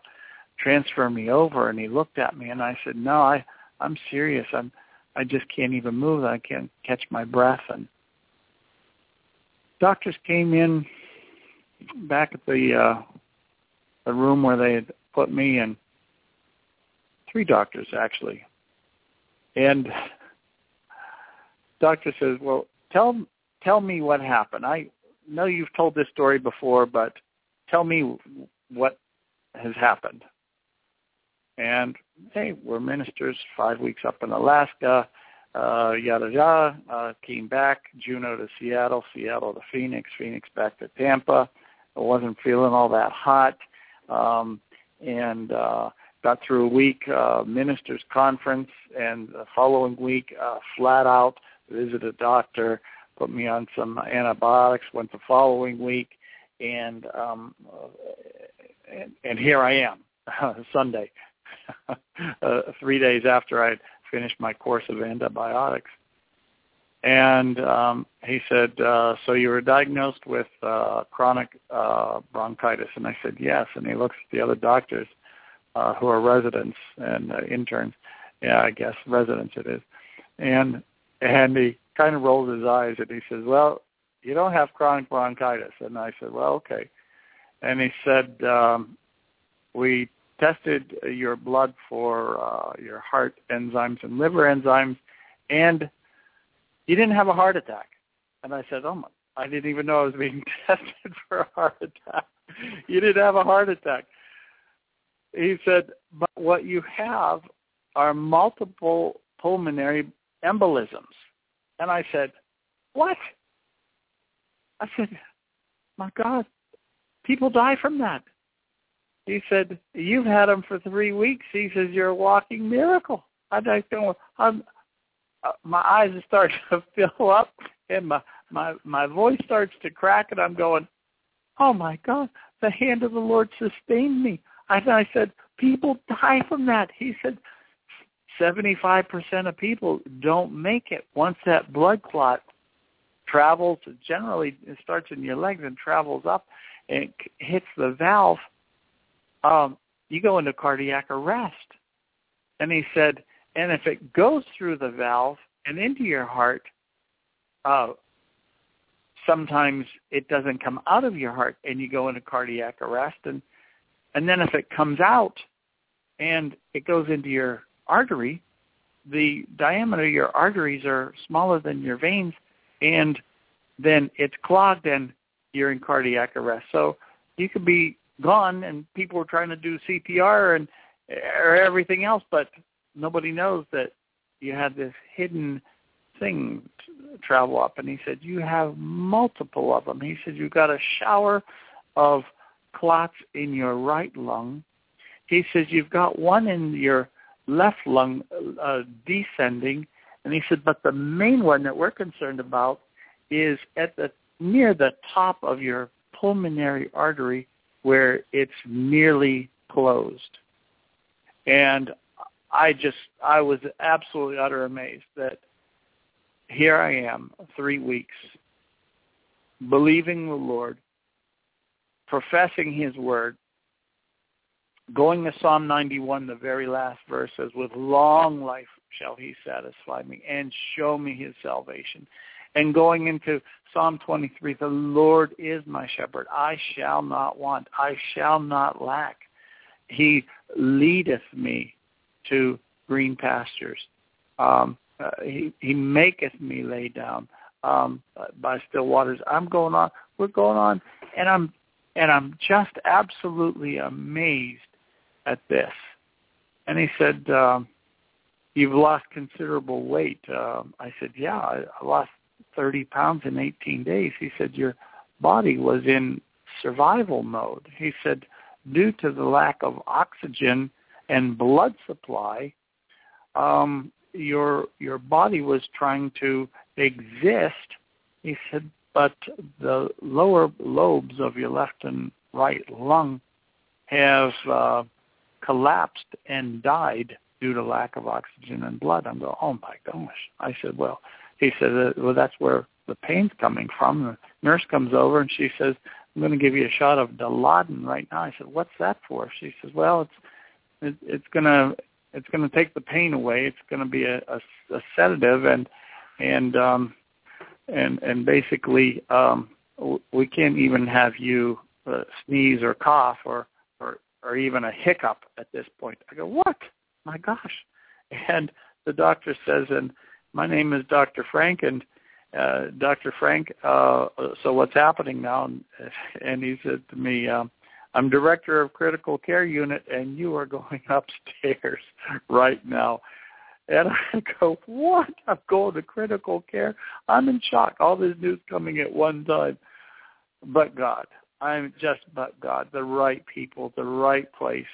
transfer me over." And he looked at me, and I said, "No, I I'm serious. I'm I just can't even move. I can't catch my breath." And doctors came in back at the uh, the room where they had put me, and three doctors actually, and doctor says, "Well, tell tell me what happened. I know you've told this story before, but tell me what has happened. And hey, we're ministers, five weeks up in Alaska, uh, yada yada. Uh, came back, Juneau to Seattle, Seattle to Phoenix, Phoenix back to Tampa. I wasn't feeling all that hot, um, and uh, got through a week uh, ministers conference, and the following week, uh, flat out visit a doctor, put me on some antibiotics. Went the following week, and um, and, and here I am, Sunday, uh, three days after I'd finished my course of antibiotics. And um, he said, uh, "So you were diagnosed with uh, chronic uh, bronchitis?" And I said, "Yes." And he looks at the other doctors uh, who are residents and uh, interns. Yeah, I guess residents it is. And and he kind of rolls his eyes and he says, "Well, you don't have chronic bronchitis." And I said, "Well, okay." And he said, um, "We tested your blood for uh, your heart enzymes and liver enzymes, and you didn't have a heart attack." And I said, "Oh my." I didn't even know I was being tested for a heart attack. You didn't have a heart attack. He said, but what you have are multiple pulmonary embolisms. And I said, what? I said, my God, people die from that. He said, you've had them for three weeks. He says, you're a walking miracle. I don't, I'm, uh, my eyes are starting to fill up and my, my, my voice starts to crack and I'm going, oh my God, the hand of the Lord sustained me. I, I said, people die from that. He said, 75% of people don't make it. Once that blood clot travels generally it starts in your legs and travels up and hits the valve um you go into cardiac arrest. And he said and if it goes through the valve and into your heart uh sometimes it doesn't come out of your heart and you go into cardiac arrest. And and then if it comes out and it goes into your artery, the diameter of your arteries are smaller than your veins, and then it's clogged and you're in cardiac arrest. So you could be gone, and people are trying to do CPR and or everything else, but nobody knows that you had this hidden thing travel up. And he said you have multiple of them. He said you've got a shower of clots in your right lung. He says you've got one in your left lung uh, descending, and he said, but the main one that we're concerned about is at the near the top of your pulmonary artery where it's nearly closed. And I just I was absolutely utter amazed that here I am, three weeks, believing the Lord, professing his word, going to Psalm 91, the very last verse says, with long life shall he satisfy me and show me his salvation. And going into Psalm 23, the Lord is my shepherd. I shall not want. I shall not lack. He leadeth me to green pastures. Um, uh, he, he maketh me lay down um, by still waters. I'm going on. We're going on, and I'm and I'm just absolutely amazed at this. And he said, um, you've lost considerable weight. Um, I said, yeah, I, I lost 30 pounds in 18 days. He said, your body was in survival mode. He said, due to the lack of oxygen and blood supply, um, your your body was trying to exist. He said, but the lower lobes of your left and right lung have uh, collapsed and died due to lack of oxygen and blood. I'm going, oh my gosh. I said, well, he said, uh, well, that's where the pain's coming from. The nurse comes over and she says, I'm going to give you a shot of Dilaudid right now. I said, what's that for? She says, well, it's it, it's going to it's going to take the pain away. It's going to be a, a, a sedative and and um and and basically um we can't even have you uh, sneeze or cough or or even a hiccup at this point. I go, what? My gosh. And the doctor says, and my name is Dr. Frank, and uh, Dr. Frank, uh, so what's happening now? And, and he said to me, um, I'm director of critical care unit, and you are going upstairs right now. And I go, what? I'm going to critical care? I'm in shock. All this news coming at one time. But God, I'm just but God, the right people, the right place,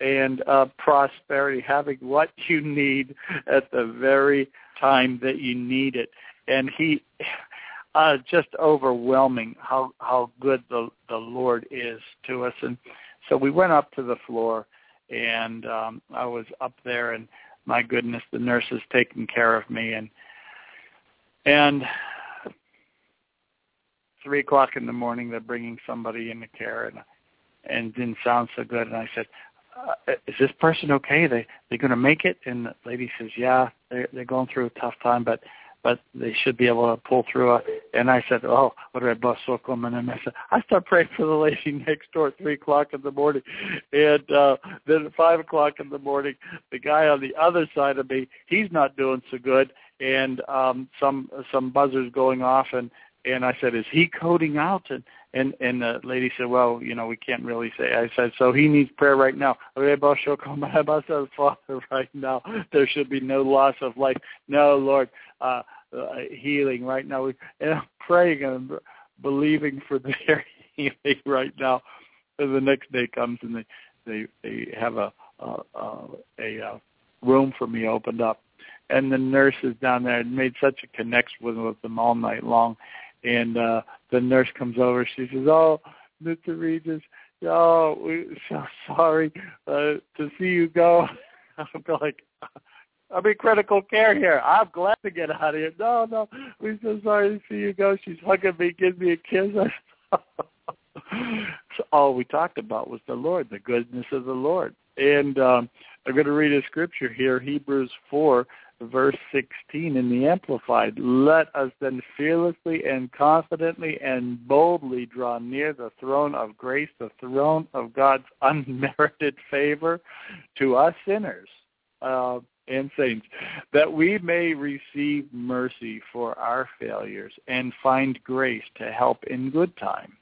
and uh, prosperity, having what you need at the very time that you need it. and he uh just overwhelming how how good the the lord is to us and so we went up to the floor and um i was up there and my goodness the nurse is taking care of me and and three o'clock in the morning they're bringing somebody into care and and didn't sound so good and i said uh, is this person okay they they're going to make it and the lady says yeah they're they're going through a tough time but but they should be able to pull through it. And I said, oh, what did I bust so And I said, I start praying for the lady next door at 3 o'clock in the morning. And uh, then at 5 o'clock in the morning, the guy on the other side of me, he's not doing so good. And um, some some buzzers going off, and and I said, is he coding out? And and and the lady said, well, you know, we can't really say. I said, so he needs prayer right now. Father, right now, there should be no loss of life. No, Lord, uh, uh, healing right now. And I'm praying and believing for their healing right now. And the next day comes and they they they have a a, a, a uh, room for me opened up, and the nurses down there had made such a connection with, with them all night long and uh the nurse comes over. She says oh mr regis oh we're so sorry uh to see you go. I'm like i'm in critical care here. I'm glad to get out of here. No no we're so sorry to see you go. She's hugging me giving me a kiss. So all we talked about was the lord the goodness of the lord. And um i'm going to read a scripture here hebrews four verse 16 in the Amplified, let us then fearlessly and confidently and boldly draw near the throne of grace, the throne of God's unmerited favor to us sinners uh, and saints, that we may receive mercy for our failures and find grace to help in good time.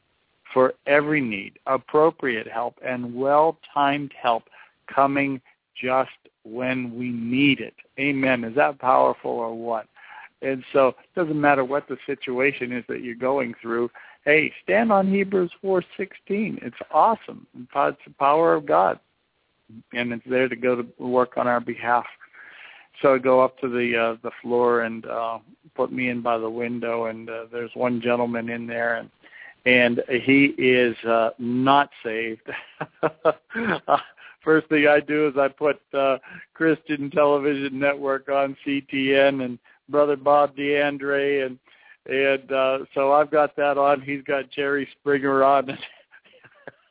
For every need, appropriate help and well-timed help coming just when we need it. Amen. Is that powerful or what? And so it doesn't matter what the situation is that you're going through. Hey, stand on Hebrews 4:16. It's awesome. It's the power of God, and it's there to go to work on our behalf. So I go up to the uh, the floor and uh, put me in by the window, and uh, there's one gentleman in there, and and he is uh, not saved. first thing I do is I put uh, Christian Television Network on CTN and Brother Bob D'Andrea and and uh, so I've got that on. He's got Jerry Springer on.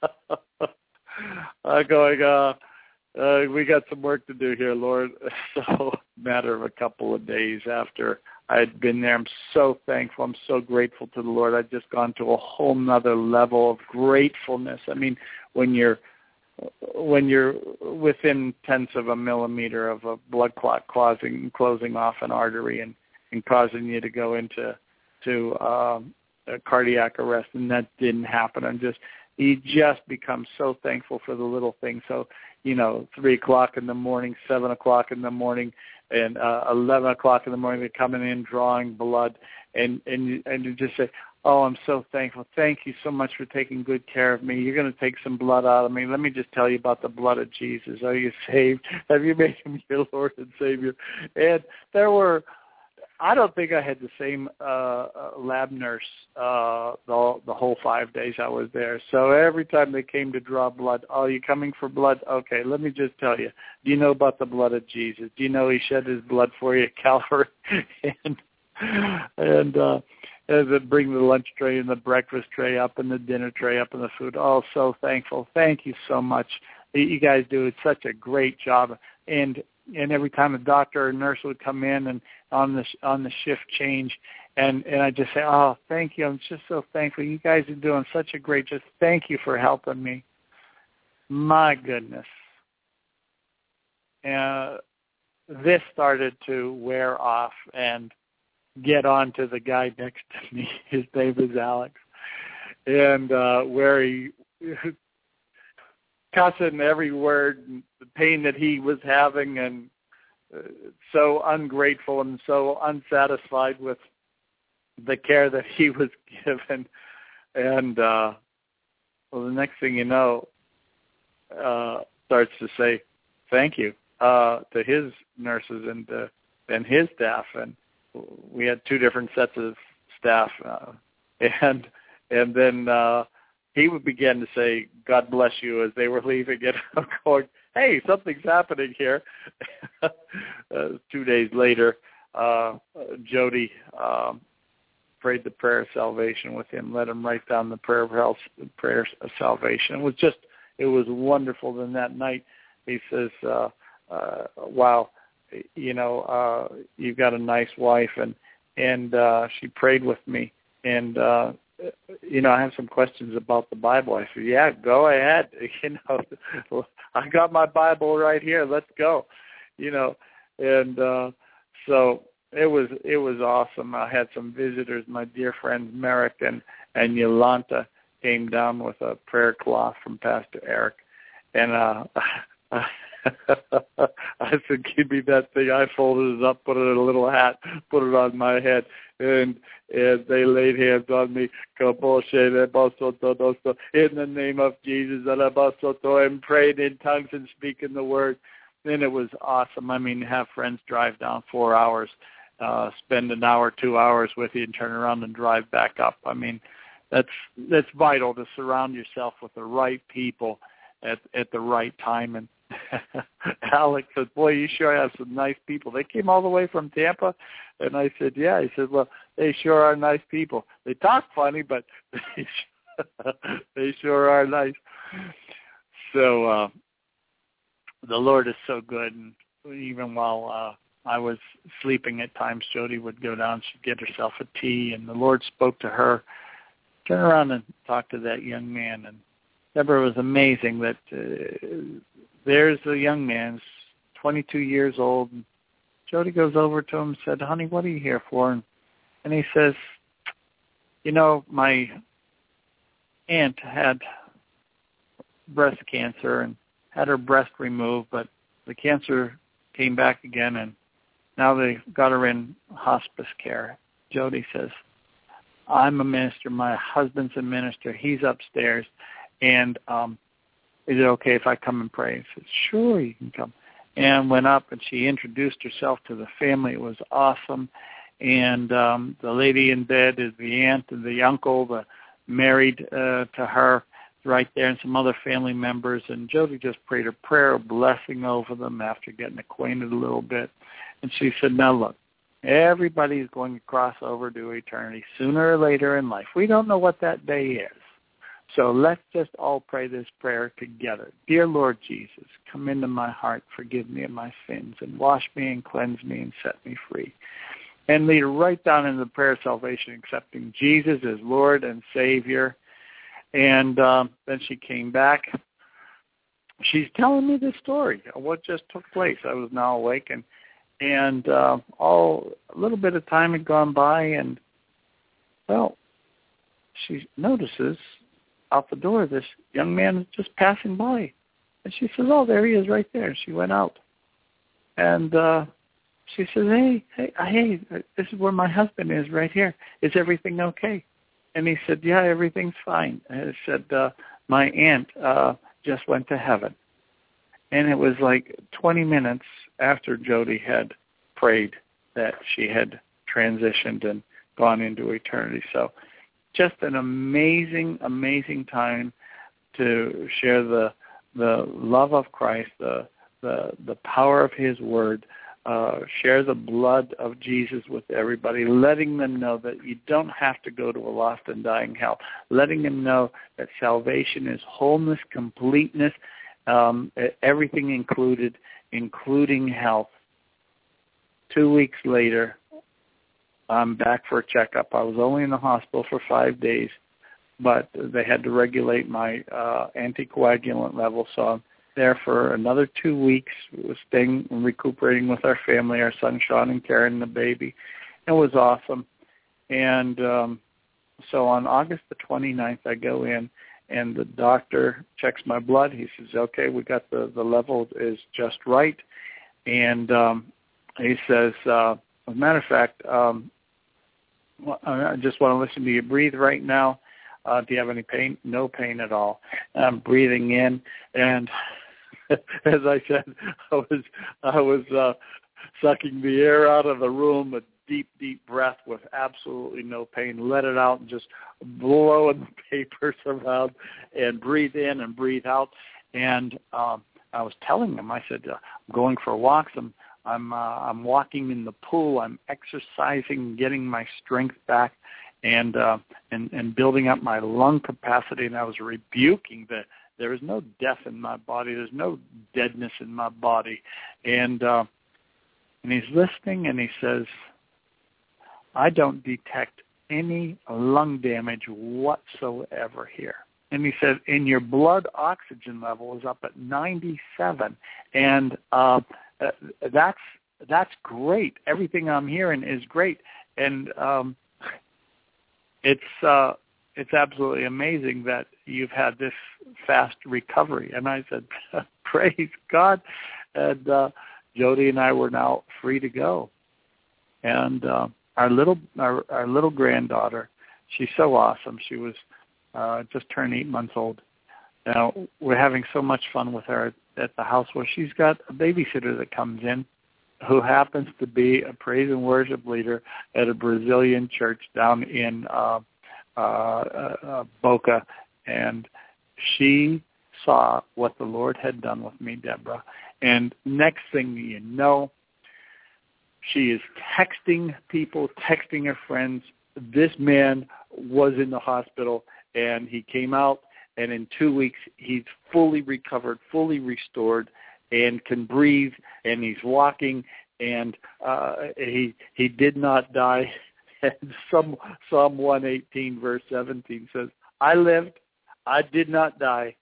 I'm going. Uh, uh, we got some work to do here, Lord. So, matter of a couple of days after I had been there, I'm so thankful. I'm so grateful to the Lord. I've just gone to a whole nother level of gratefulness. I mean, when you're when you're within tenths of a millimeter of a blood clot closing closing off an artery and and causing you to go into to um, a cardiac arrest, and that didn't happen. I'm just you just become so thankful for the little things. So you know, three o'clock in the morning, seven o'clock in the morning, and uh, eleven o'clock in the morning, they're coming in drawing blood, and and and you just say, Oh, I'm so thankful. Thank you so much for taking good care of me. You're going to take some blood out of me. Let me just tell you about the blood of Jesus. Are you saved? Have you made him your Lord and Savior? And there were, I don't think I had the same uh, uh lab nurse uh, the, the whole five days I was there. So every time they came to draw blood, oh, you coming for blood? Okay, let me just tell you. Do you know about the blood of Jesus? Do you know he shed his blood for you at Calvary? and and uh and then bring the lunch tray and the breakfast tray up and the dinner tray up and the food. Oh, so thankful. Thank you so much. You guys do such a great job. And and every time a doctor or nurse would come in and on the on the shift change, and and I just say, oh, thank you. I'm just so thankful. You guys are doing such a great. Just thank you for helping me. My goodness. Uh, this started to wear off, and get on to the guy next to me. His name is Alex, and uh, where he cussing every word, the pain that he was having, and uh, so ungrateful and so unsatisfied with the care that he was given, and uh, well, the next thing you know, uh, starts to say thank you uh, to his nurses and to, and his staff. And we had two different sets of staff, uh, and and then uh, he would begin to say, "God bless you," as they were leaving, and I'm going, "Hey, something's happening here." uh, two days later, uh, Jody um, prayed the prayer of salvation with him, led him right down the prayer of health, prayer of salvation. It was just, it was wonderful. Then that night, he says, uh, uh, "Wow, you know, uh, you've got a nice wife," and and uh, she prayed with me, and uh, you know, I have some questions about the Bible. I said, "Yeah, go ahead." You know, I got my Bible right here. Let's go. You know, and uh, so it was it was awesome. I had some visitors. My dear friends Merrick and and Yolanta came down with a prayer cloth from Pastor Eric, and uh, I said, "Give me that thing." I folded it up, put it in a little hat, put it on my head, and and they laid hands on me. In the name of Jesus, and prayed in tongues and speaking the word. Then it was awesome. I mean, have friends drive down four hours uh, spend an hour, two hours with you, and turn around and drive back up. I mean, that's that's vital to surround yourself with the right people at at the right time. And Alex said, "Boy, you sure have some nice people." They came all the way from Tampa, and I said, "Yeah." He said, "Well, they sure are nice people. They talk funny, but they sure, they sure are nice." So uh, the Lord is so good, and even while uh, I was sleeping at times. Jody would go down, she'd get herself a tea, and the Lord spoke to her. Turn around and talk to that young man. And Deborah was amazing that uh, there's a young man, 22 years old. Jody goes over to him and said, honey, what are you here for? And, and he says, you know, my aunt had breast cancer and had her breast removed, but the cancer came back again and now they got her in hospice care. Jody says, I'm a minister. My husband's a minister. He's upstairs. And um, is it okay if I come and pray? He said, sure, you can come. And went up and she introduced herself to the family. It was awesome. And um, the lady in bed is the aunt and the uncle, the married uh, to her right there and some other family members. And Jody just prayed a prayer blessing over them after getting acquainted a little bit. And she said, now look, everybody is going to cross over to eternity sooner or later in life. We don't know what that day is. So let's just all pray this prayer together. Dear Lord Jesus, come into my heart, forgive me of my sins, and wash me and cleanse me and set me free. And lead right down into the prayer of salvation, accepting Jesus as Lord and Savior. And um, then she came back. She's telling me the story of what just took place. I was now awake and and uh, all a little bit of time had gone by, and well, she notices out the door this young man is just passing by, and she says, "Oh, there he is, right there." And she went out, and uh, she says, "Hey, hey, hey, this is where my husband is, right here. Is everything okay?" And he said, "Yeah, everything's fine." And he said, uh, "My aunt uh, just went to heaven." And it was like 20 minutes after Jody had prayed that she had transitioned and gone into eternity. So just an amazing, amazing time to share the the love of Christ, the the the power of His Word, uh, share the blood of Jesus with everybody, letting them know that you don't have to go to a lost and dying hell, letting them know that salvation is wholeness, completeness, um, everything included, including health. Two weeks later, I'm back for a checkup. I was only in the hospital for five days, but they had to regulate my uh, anticoagulant level, so I'm there for another two weeks, staying and recuperating with our family, our son Sean and Karen and the baby. It was awesome. And um, so on August the 29th, I go in and the doctor checks my blood. He says, "Okay, we got the the level is just right," and um, he says, uh, "As a matter of fact, um, I just want to listen to you breathe right now. Uh, do you have any pain? No pain at all. I'm breathing in, and as I said, I was I was uh, sucking the air out of the room, a deep, deep breath with absolutely no pain. Let it out and just blowing the papers around and breathe in and breathe out. And um, I was telling him, I said, uh, I'm going for walks. I'm I'm uh, I'm walking in the pool. I'm exercising, getting my strength back, and uh, and and building up my lung capacity. And I was rebuking that there is no death in my body. There's no deadness in my body. And uh, and he's listening, and he says, I don't detect any lung damage whatsoever here. And he said, and your blood oxygen level is up at 97, and uh, that's that's great. Everything I'm hearing is great, and um, it's uh, it's absolutely amazing that you've had this fast recovery. And I said, praise God. And uh, Jody and I were now free to go. And uh, our little our, our little granddaughter, she's so awesome. She was uh, just turned eight months old. Now we're having so much fun with her at the house where she's got a babysitter that comes in who happens to be a praise and worship leader at a Brazilian church down in uh, uh, uh, uh, Boca, and she saw what the Lord had done with me, Deborah. And next thing you know, she is texting people, texting her friends. This man was in the hospital, and he came out, and in two weeks he's fully recovered, fully restored, and can breathe, and he's walking, and uh, he he did not die and Psalm, Psalm 118, verse 17 says, I lived, I did not die,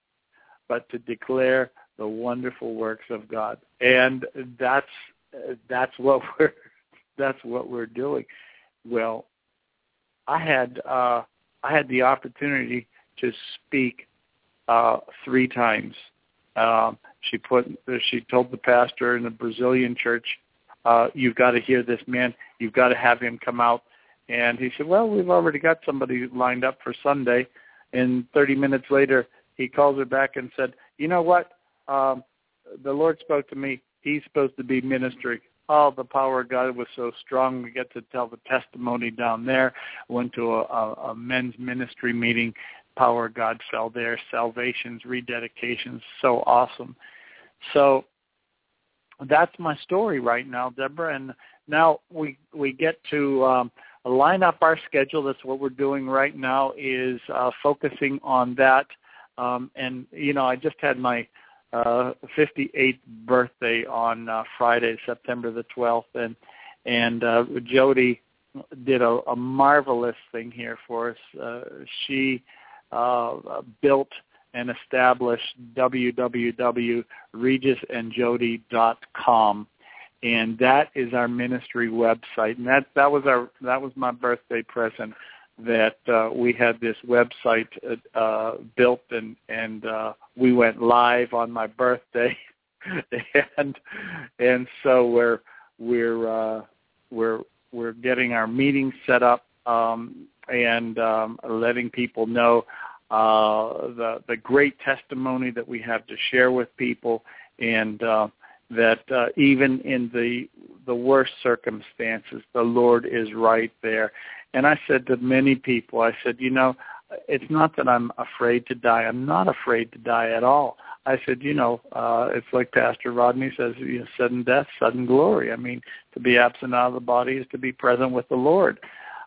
but to declare the wonderful works of God. And that's that's what we're that's what we're doing. Well, I had uh, I had the opportunity to speak uh, three times. Um, she put she told the pastor in the Brazilian church, uh, "You've got to hear this man. You've got to have him come out and he said, well, we've already got somebody lined up for Sunday. And 30 minutes later, he calls her back and said, you know what? Um, the Lord spoke to me. He's supposed to be ministering. Oh, the power of God was so strong. We get to tell the testimony down there. Went to a, a, a men's ministry meeting. Power of God fell there. Salvations, rededications, so awesome. So that's my story right now, Deborah. And now we we get to um, line up our schedule. That's what we're doing right now is uh, focusing on that. Um, and you know, I just had my uh, 58th birthday on uh, Friday, September the 12th, and and uh, Jody did a, a marvelous thing here for us. Uh, she built and established www.regisandjody.com and that is our ministry website. And that that was our that was my birthday present that uh, we had this website uh, built and and uh, we went live on my birthday, and and so we're we're uh, we're we're getting our meetings set up um, and um, letting people know uh, the the great testimony that we have to share with people and uh, that uh, even in the the worst circumstances, the Lord is right there. And I said to many people, I said, you know, it's not that I'm afraid to die. I'm not afraid to die at all. I said, you know, uh, it's like Pastor Rodney says, you know, sudden death, sudden glory. I mean, to be absent out of the body is to be present with the Lord.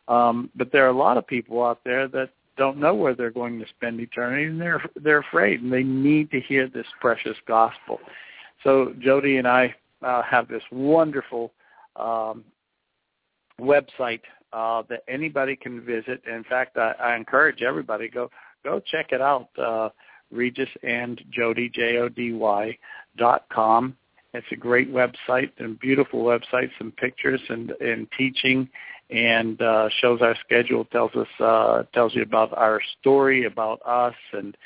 Um, but there are a lot of people out there that don't know where they're going to spend eternity, and they're they're afraid, and they need to hear this precious gospel. So Jody and I uh, have this wonderful um, website uh, that anybody can visit. In fact, I, I encourage everybody go go check it out. Uh, Regis and Jody J O D Y dot com. It's a great website and beautiful website. Some pictures and and teaching and uh, shows our schedule. Tells us uh, tells you about our story, about us, and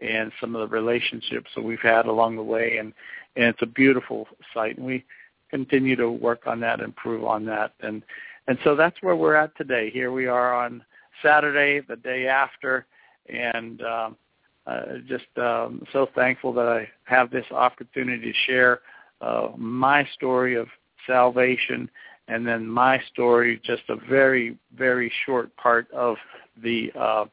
and some of the relationships that we've had along the way. And and it's a beautiful site. And we continue to work on that, improve on that, and and so that's where we're at today. Here we are on Saturday, the day after, and um, uh, just um, so thankful that I have this opportunity to share uh, my story of salvation and then my story, just a very very short part of the uh,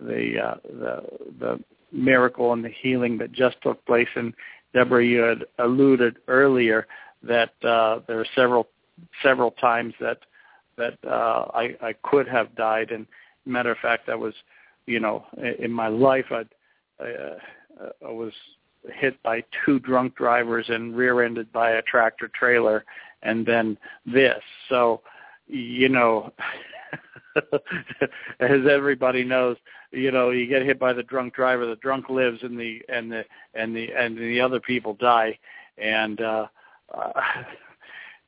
the uh, the the miracle and the healing that just took place. And Deborah, you had alluded earlier that uh, there are several several times that that uh, I, I could have died. And matter of fact, I was, you know, in my life, I, uh, I was hit by two drunk drivers and rear-ended by a tractor trailer, and then this. So, you know, as everybody knows, you know, you get hit by the drunk driver, the drunk lives, and the and the and the and the other people die, and uh, uh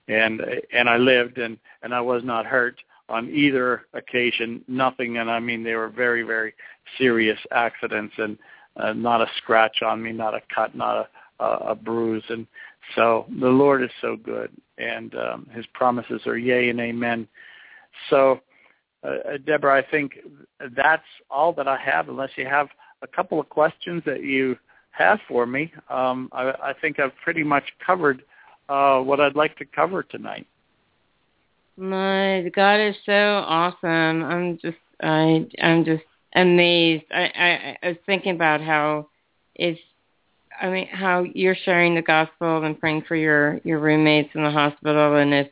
and and I lived, and and I was not hurt on either occasion. Nothing, and I mean they were very very serious accidents, and uh, not a scratch on me, not a cut, not a, a, a bruise, and so the Lord is so good, and um, His promises are yea and amen. So, uh, Deborah, I think that's all that I have. Unless you have a couple of questions that you have for me, um, I, I think I've pretty much covered uh, what I'd like to cover tonight. My God is so awesome. I'm just I I'm just amazed. I, I I was thinking about how I mean how you're sharing the gospel and praying for your your roommates in the hospital and if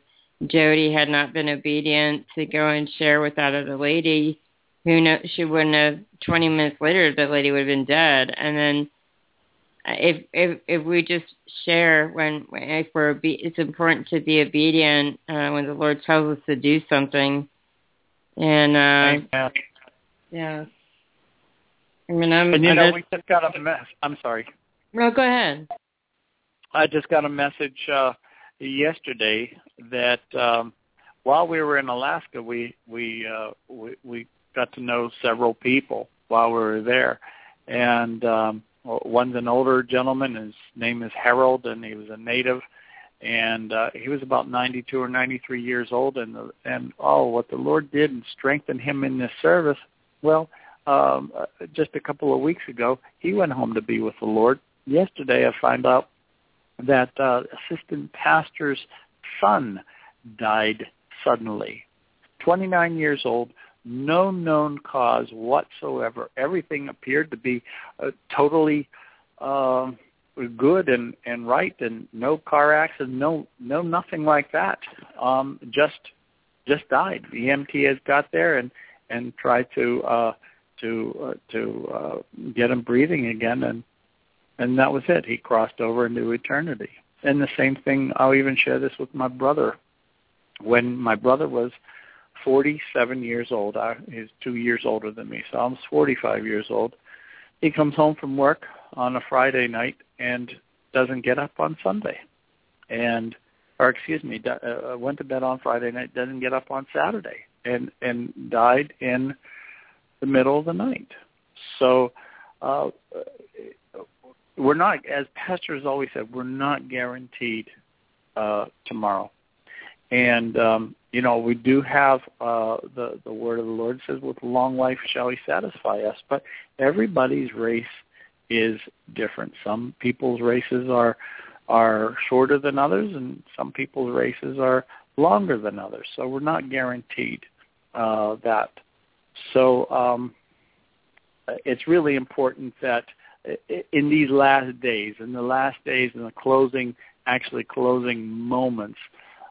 Jody had not been obedient to go and share with that other lady, who know she wouldn't have 20 minutes later the lady would have been dead and then if if if we just share when if we're it's important to be obedient uh, when the Lord tells us to do something, and uh, Amen. yeah. I mean, I'm, and you know, we just got a mess. I'm sorry. No, go ahead. I just got a message uh, yesterday that um, while we were in Alaska, we we, uh, we we got to know several people while we were there, and um, one's an older gentleman. His name is Harold, and he was a native, and uh, he was about 92 or 93 years old. And the, and oh, what the Lord did and strengthened him in this service. Well, um, uh, just a couple of weeks ago, he went home to be with the Lord. Yesterday, I find out that uh, assistant pastor's son died suddenly. 29 years old, no known cause whatsoever. Everything appeared to be uh, totally uh, good and and right, and no car accident, no no nothing like that. Um, just just died. The EMT has got there and and tried to uh, to uh, to uh, get him breathing again, and and that was it. He crossed over into eternity. And the same thing. I'll even share this with my brother. When my brother was 47 years old. I, he's two years older than me, so I'm 45 years old. He comes home from work on a Friday night and doesn't get up on Sunday, and or excuse me, uh, went to bed on Friday night, doesn't get up on Saturday, and and died in the middle of the night. So uh, we're not, as pastors always said, we're not guaranteed uh, tomorrow. And um, you know, we do have uh, the the word of the Lord says, "With long life shall He satisfy us." But everybody's race is different. Some people's races are are shorter than others, and some people's races are longer than others. So we're not guaranteed uh, that. So um, it's really important that in these last days, in the last days, in the closing, actually closing moments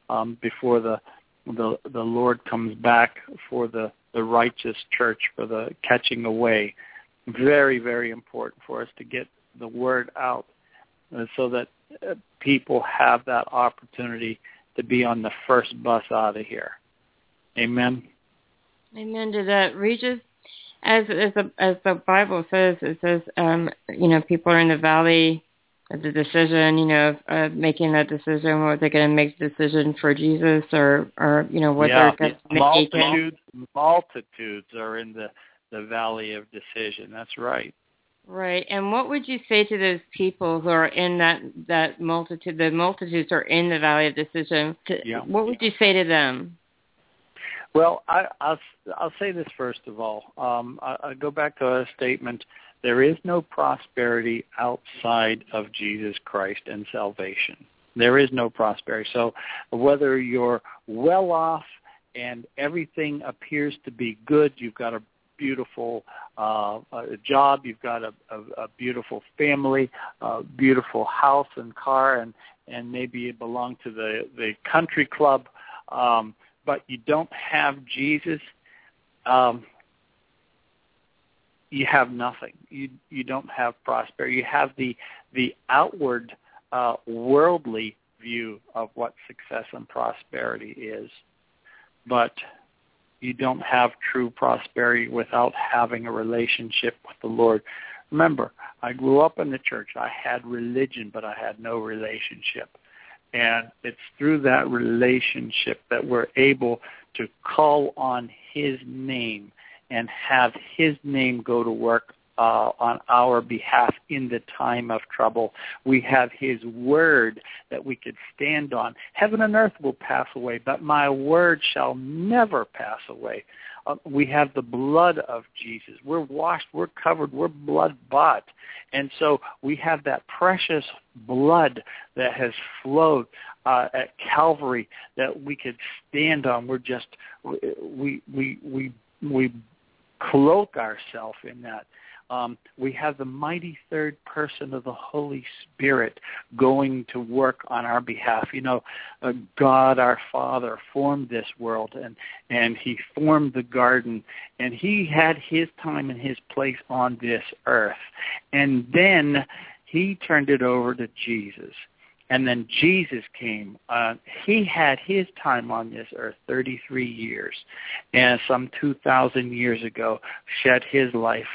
um, before the the the Lord comes back for the the righteous church for the catching away. Very very important for us to get the word out, uh, so that uh, people have that opportunity to be on the first bus out of here. Amen. Amen to that, Regis. As as the as the Bible says, it says um, you know people are in the valley of the decision, you know, of making that decision, whether they're going to make the decision for Jesus or, or you know, what yeah, they're going multitudes. Multitudes are in the, the valley of decision. That's right. Right. And what would you say to those people who are in that, that multitude, the multitudes are in the valley of decision? To, yeah. What would you say to them? Well, I, I'll, I'll say this first of all. Um, I, I go back to a statement there is no prosperity outside of Jesus Christ and salvation. There is no prosperity. So whether you're well off and everything appears to be good, you've got a beautiful uh, a job, you've got a, a, a beautiful family, a beautiful house and car, and and maybe you belong to the the country club, um, but you don't have Jesus. Um, you have nothing. You you don't have prosperity. You have the the outward uh, worldly view of what success and prosperity is, but you don't have true prosperity without having a relationship with the Lord. Remember, I grew up in the church. I had religion, but I had no relationship. And it's through that relationship that we're able to call on his name and have his name go to work uh, on our behalf in the time of trouble. We have his word that we could stand on. Heaven and earth will pass away, but my word shall never pass away. We have the blood of Jesus. We're washed, we're covered, we're blood bought. And so we have that precious blood that has flowed uh, at Calvary that we could stand on. We're just, we, we, we, we cloak ourselves in that um, we have the mighty third person of the Holy Spirit going to work on our behalf. You know, uh, God our Father formed this world and, and he formed the garden and he had his time and his place on this earth. And then he turned it over to Jesus. And then Jesus came. Uh, he had his time on this earth, 33 years, and some 2,000 years ago, shed his life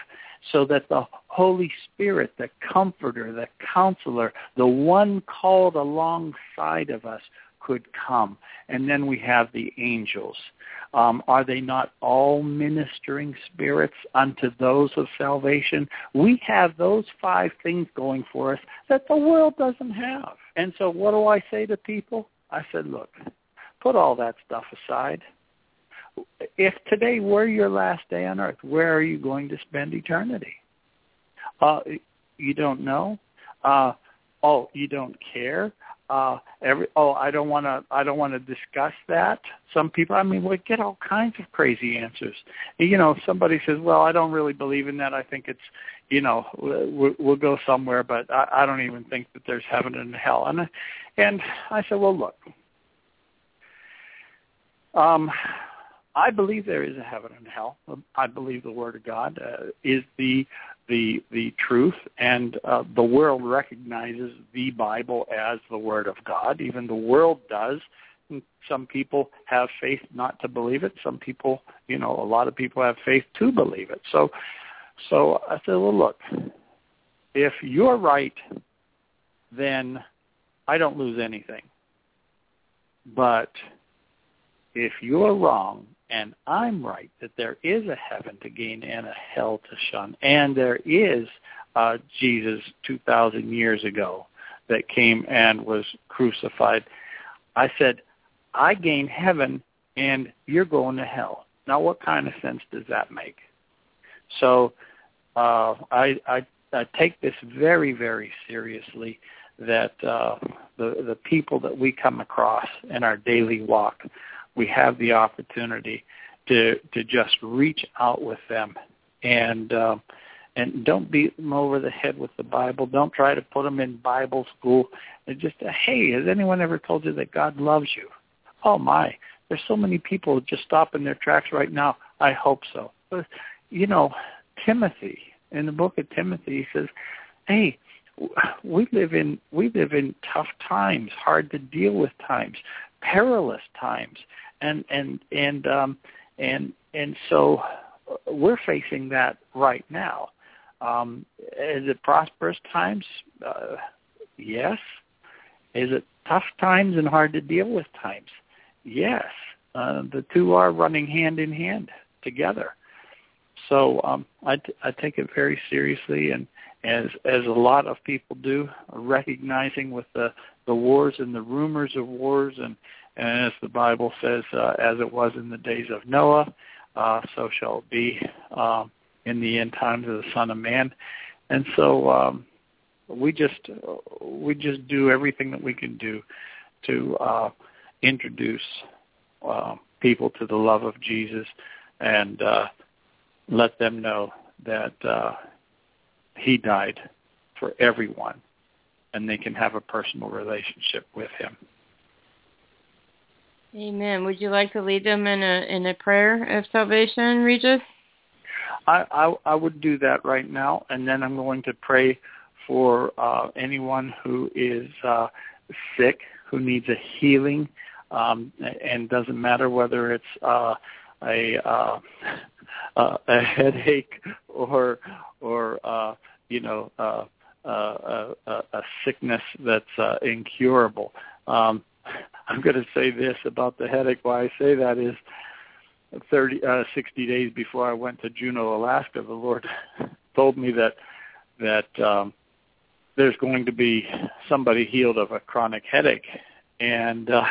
so that the Holy Spirit, the comforter, the counselor, the one called alongside of us could come. And then we have the angels. Um, are they not all ministering spirits unto those of salvation? We have those five things going for us that the world doesn't have. And so what do I say to people? I said, look, put all that stuff aside if today were your last day on earth, where are you going to spend eternity? Uh, you don't know. Uh, oh, you don't care. Uh, every oh, I don't want to. I don't want to discuss that. Some people, I mean, we get all kinds of crazy answers. You know, somebody says, "Well, I don't really believe in that. I think it's, you know, we'll, we'll go somewhere, but I, I don't even think that there's heaven and hell." And and I said, "Well, look." Um, I believe there is a heaven and hell. I believe the Word of God uh, is the the the truth, and uh, the world recognizes the Bible as the Word of God. Even the world does. Some people have faith not to believe it. Some people, you know, a lot of people have faith to believe it. So, so I said, well, look, if you're right, then I don't lose anything. But if you're wrong, and I'm right that there is a heaven to gain and a hell to shun, and there is uh, Jesus 2,000 years ago that came and was crucified. I said, I gain heaven and you're going to hell. Now, what kind of sense does that make? So uh, I, I, I take this very, very seriously that uh, the, the people that we come across in our daily walk we have the opportunity to to just reach out with them and uh, and don't beat them over the head with the Bible. Don't try to put them in Bible school. And just hey, has anyone ever told you that God loves you? Oh my, there's so many people just stopping their tracks right now. I hope so. But you know, Timothy in the book of Timothy he says, hey, we live in we live in tough times, hard to deal with times, perilous times and and and um, and and so we're facing that right now. Um, is it prosperous times? Uh, yes. Is it tough times and hard to deal with times? Yes. Uh, the two are running hand in hand together. So um, I, t- I take it very seriously, and as as a lot of people do, recognizing with the the wars and the rumors of wars and and as the Bible says, uh, as it was in the days of Noah, uh, so shall it be um, in the end times of the Son of Man. And so um, we just we just do everything that we can do to uh, introduce uh, people to the love of Jesus and uh, let them know that uh, He died for everyone, and they can have a personal relationship with Him. Amen. Would you like to lead them in a in a prayer of salvation, Regis? I, I, I would do that right now, and then I'm going to pray for uh, anyone who is uh, sick, who needs a healing, um, and doesn't matter whether it's uh, a uh, a headache or or uh, you know uh, uh, a, a sickness that's uh, incurable. Um, I'm going to say this about the headache. Why I say that is 30, uh, 60 days before I went to Juneau, Alaska, the Lord told me that that um, there's going to be somebody healed of a chronic headache, and uh,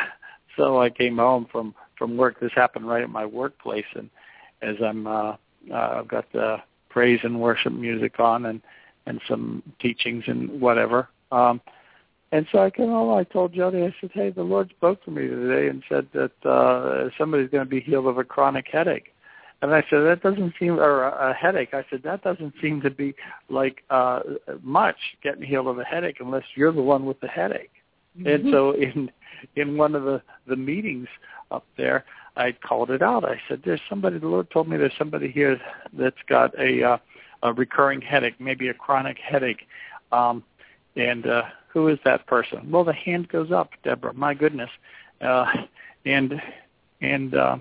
so I came home from from work. This happened right at my workplace, and as I'm uh, uh, I've got the praise and worship music on and and some teachings and whatever. Um, and so I came home. I told Jody, I said, "Hey, the Lord spoke to me today and said that uh, somebody's going to be healed of a chronic headache." And I said, "That doesn't seem or a, a headache." I said, "That doesn't seem to be like uh, much getting healed of a headache unless you're the one with the headache." Mm-hmm. And so in in one of the the meetings up there, I called it out. I said, "There's somebody. The Lord told me there's somebody here that's got a uh, a recurring headache, maybe a chronic headache." Um, and uh, who is that person? Well, the hand goes up, Deborah. My goodness. Uh, and and uh,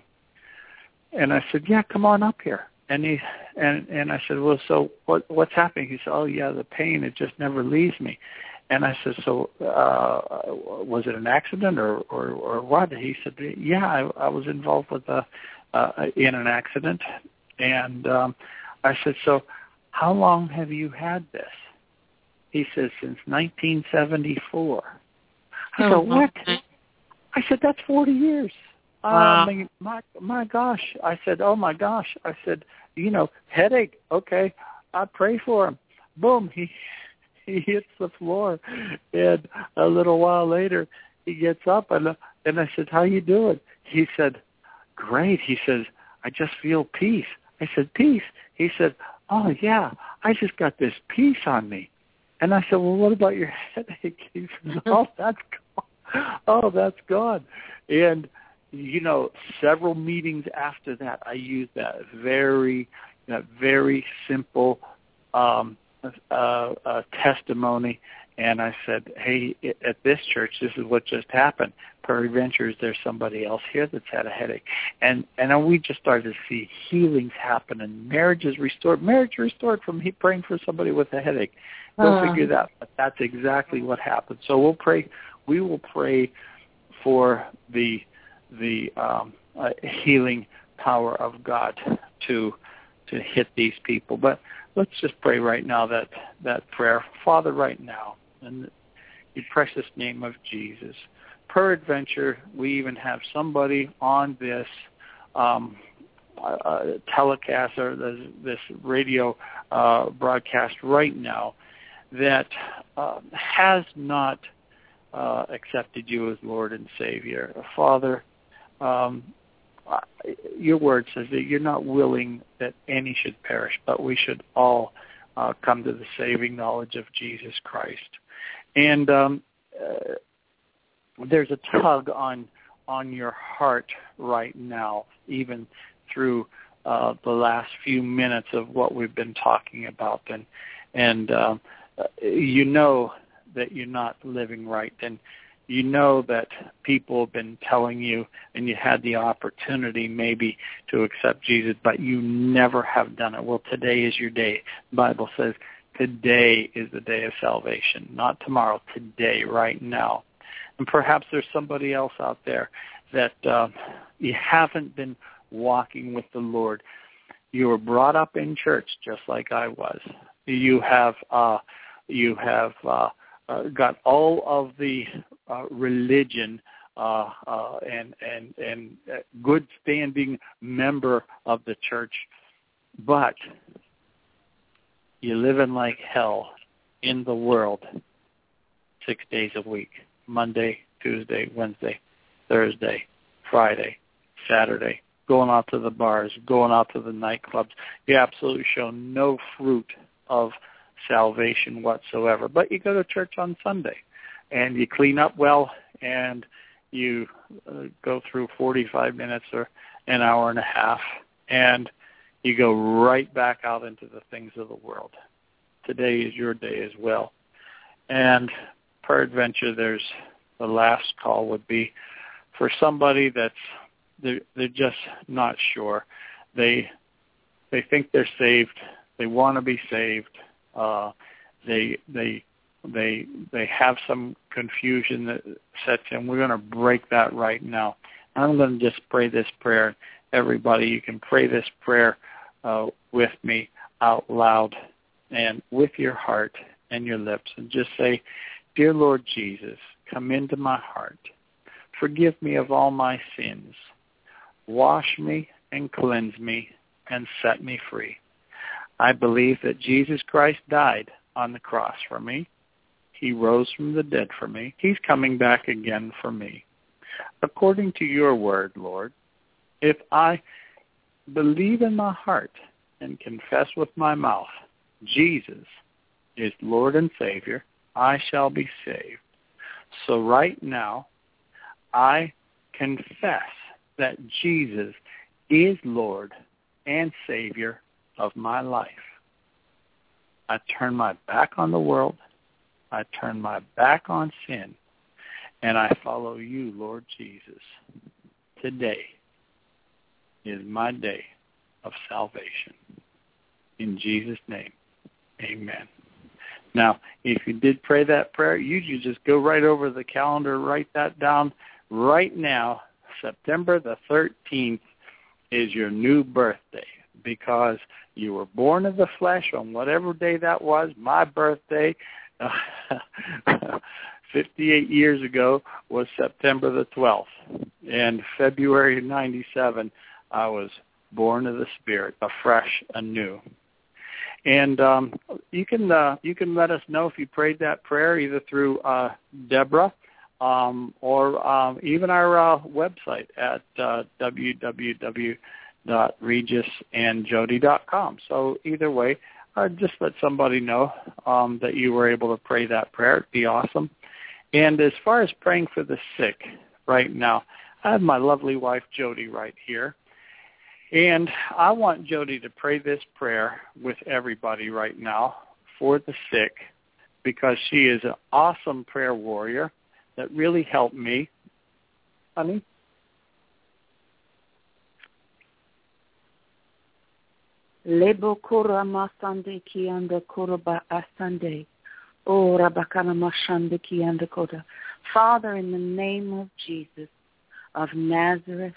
and I said, yeah, come on up here. And he and and I said, well, so what what's happening? He said, oh yeah, the pain it just never leaves me. And I said, so uh, was it an accident or or or what? He said, yeah, I, I was involved with a uh, in an accident. And um, I said, so how long have you had this? He says, since 1974. I oh, said, what? I said, that's 40 years. Wow. My, my gosh. I said, oh my gosh. I said, you know, headache. Okay. I pray for him. Boom. He, he hits the floor. And a little while later, he gets up and, and I said, how you doing? He said, great. He says, I just feel peace. I said, peace? He said, oh yeah, I just got this peace on me. And I said, well, what about your headache? He said, oh, that's gone. Oh, that's gone. And, you know, several meetings after that, I used that very, that very simple um, uh, uh, testimony. And I said, hey, at this church, this is what just happened. Peradventure, is there somebody else here that's had a headache? And and we just started to see healings happen and marriages restored. Marriage restored from praying for somebody with a headache. Go uh. figure that. But that's exactly what happened. So we'll pray. We will pray for the the um, uh, healing power of God to to hit these people. But let's just pray right now that that prayer, Father, right now, in the precious name of Jesus. Peradventure, we even have somebody on this um, uh, telecast or this, this radio uh, broadcast right now that uh, has not uh, accepted you as Lord and Savior. Father, um, your word says that you're not willing that any should perish, but we should all uh, come to the saving knowledge of Jesus Christ. And um, uh, there's a tug on on your heart right now, even through uh, the last few minutes of what we've been talking about, and and um, you know that you're not living right, and you know that people have been telling you, and you had the opportunity maybe to accept Jesus, but you never have done it. Well, today is your day. The Bible says today is the day of salvation, not tomorrow, today, right now. And perhaps there's somebody else out there that uh, you haven't been walking with the Lord. You were brought up in church just like I was. You have uh, you have uh, uh, got all of the uh, religion uh, uh, and and and good standing member of the church, but you're living like hell in the world six days a week, Monday, Tuesday, Wednesday, Thursday, Friday, Saturday, going out to the bars, going out to the nightclubs. You absolutely show no fruit of salvation whatsoever. But you go to church on Sunday and you clean up well and you uh, go through 45 minutes or an hour and a half and you go right back out into the things of the world. Today is your day as well. And peradventure, there's the last call would be for somebody that's they're, they're just not sure. They they think they're saved. They want to be saved. Uh, they they they they have some confusion that sets in. We're going to break that right now. I'm going to just pray this prayer. Everybody, you can pray this prayer uh, with me out loud and with your heart and your lips, and just say, "Dear Lord Jesus, come into my heart. Forgive me of all my sins. Wash me and cleanse me and set me free. I believe that Jesus Christ died on the cross for me. He rose from the dead for me. He's coming back again for me. According to your word, Lord, if I believe in my heart and confess with my mouth, Jesus is Lord and Savior, I shall be saved. So right now, I confess that Jesus is Lord and Savior of my life. I turn my back on the world. I turn my back on sin. And I follow you, Lord Jesus. Today is my day of salvation. In Jesus' name, amen. Now, if you did pray that prayer, you should just go right over the calendar, write that down right now. September the 13th is your new birthday because you were born of the flesh on whatever day that was. My birthday, 58 years ago, was September the 12th. And February 97, I was born of the Spirit, afresh, anew. And um, you can uh, you can let us know if you prayed that prayer either through uh, Deborah um, or um, even our uh, website at uh, www.regisandjody.com. So either way, uh, just let somebody know um, that you were able to pray that prayer. It'd be awesome. And as far as praying for the sick right now, I have my lovely wife Jody right here. And I want Jody to pray this prayer with everybody right now for the sick because she is an awesome prayer warrior that really helped me. Honey? Lebo kura masande ki anda kuraba asande. O rabakana mashande ki anda koda. Father, in the name of Jesus of Nazareth,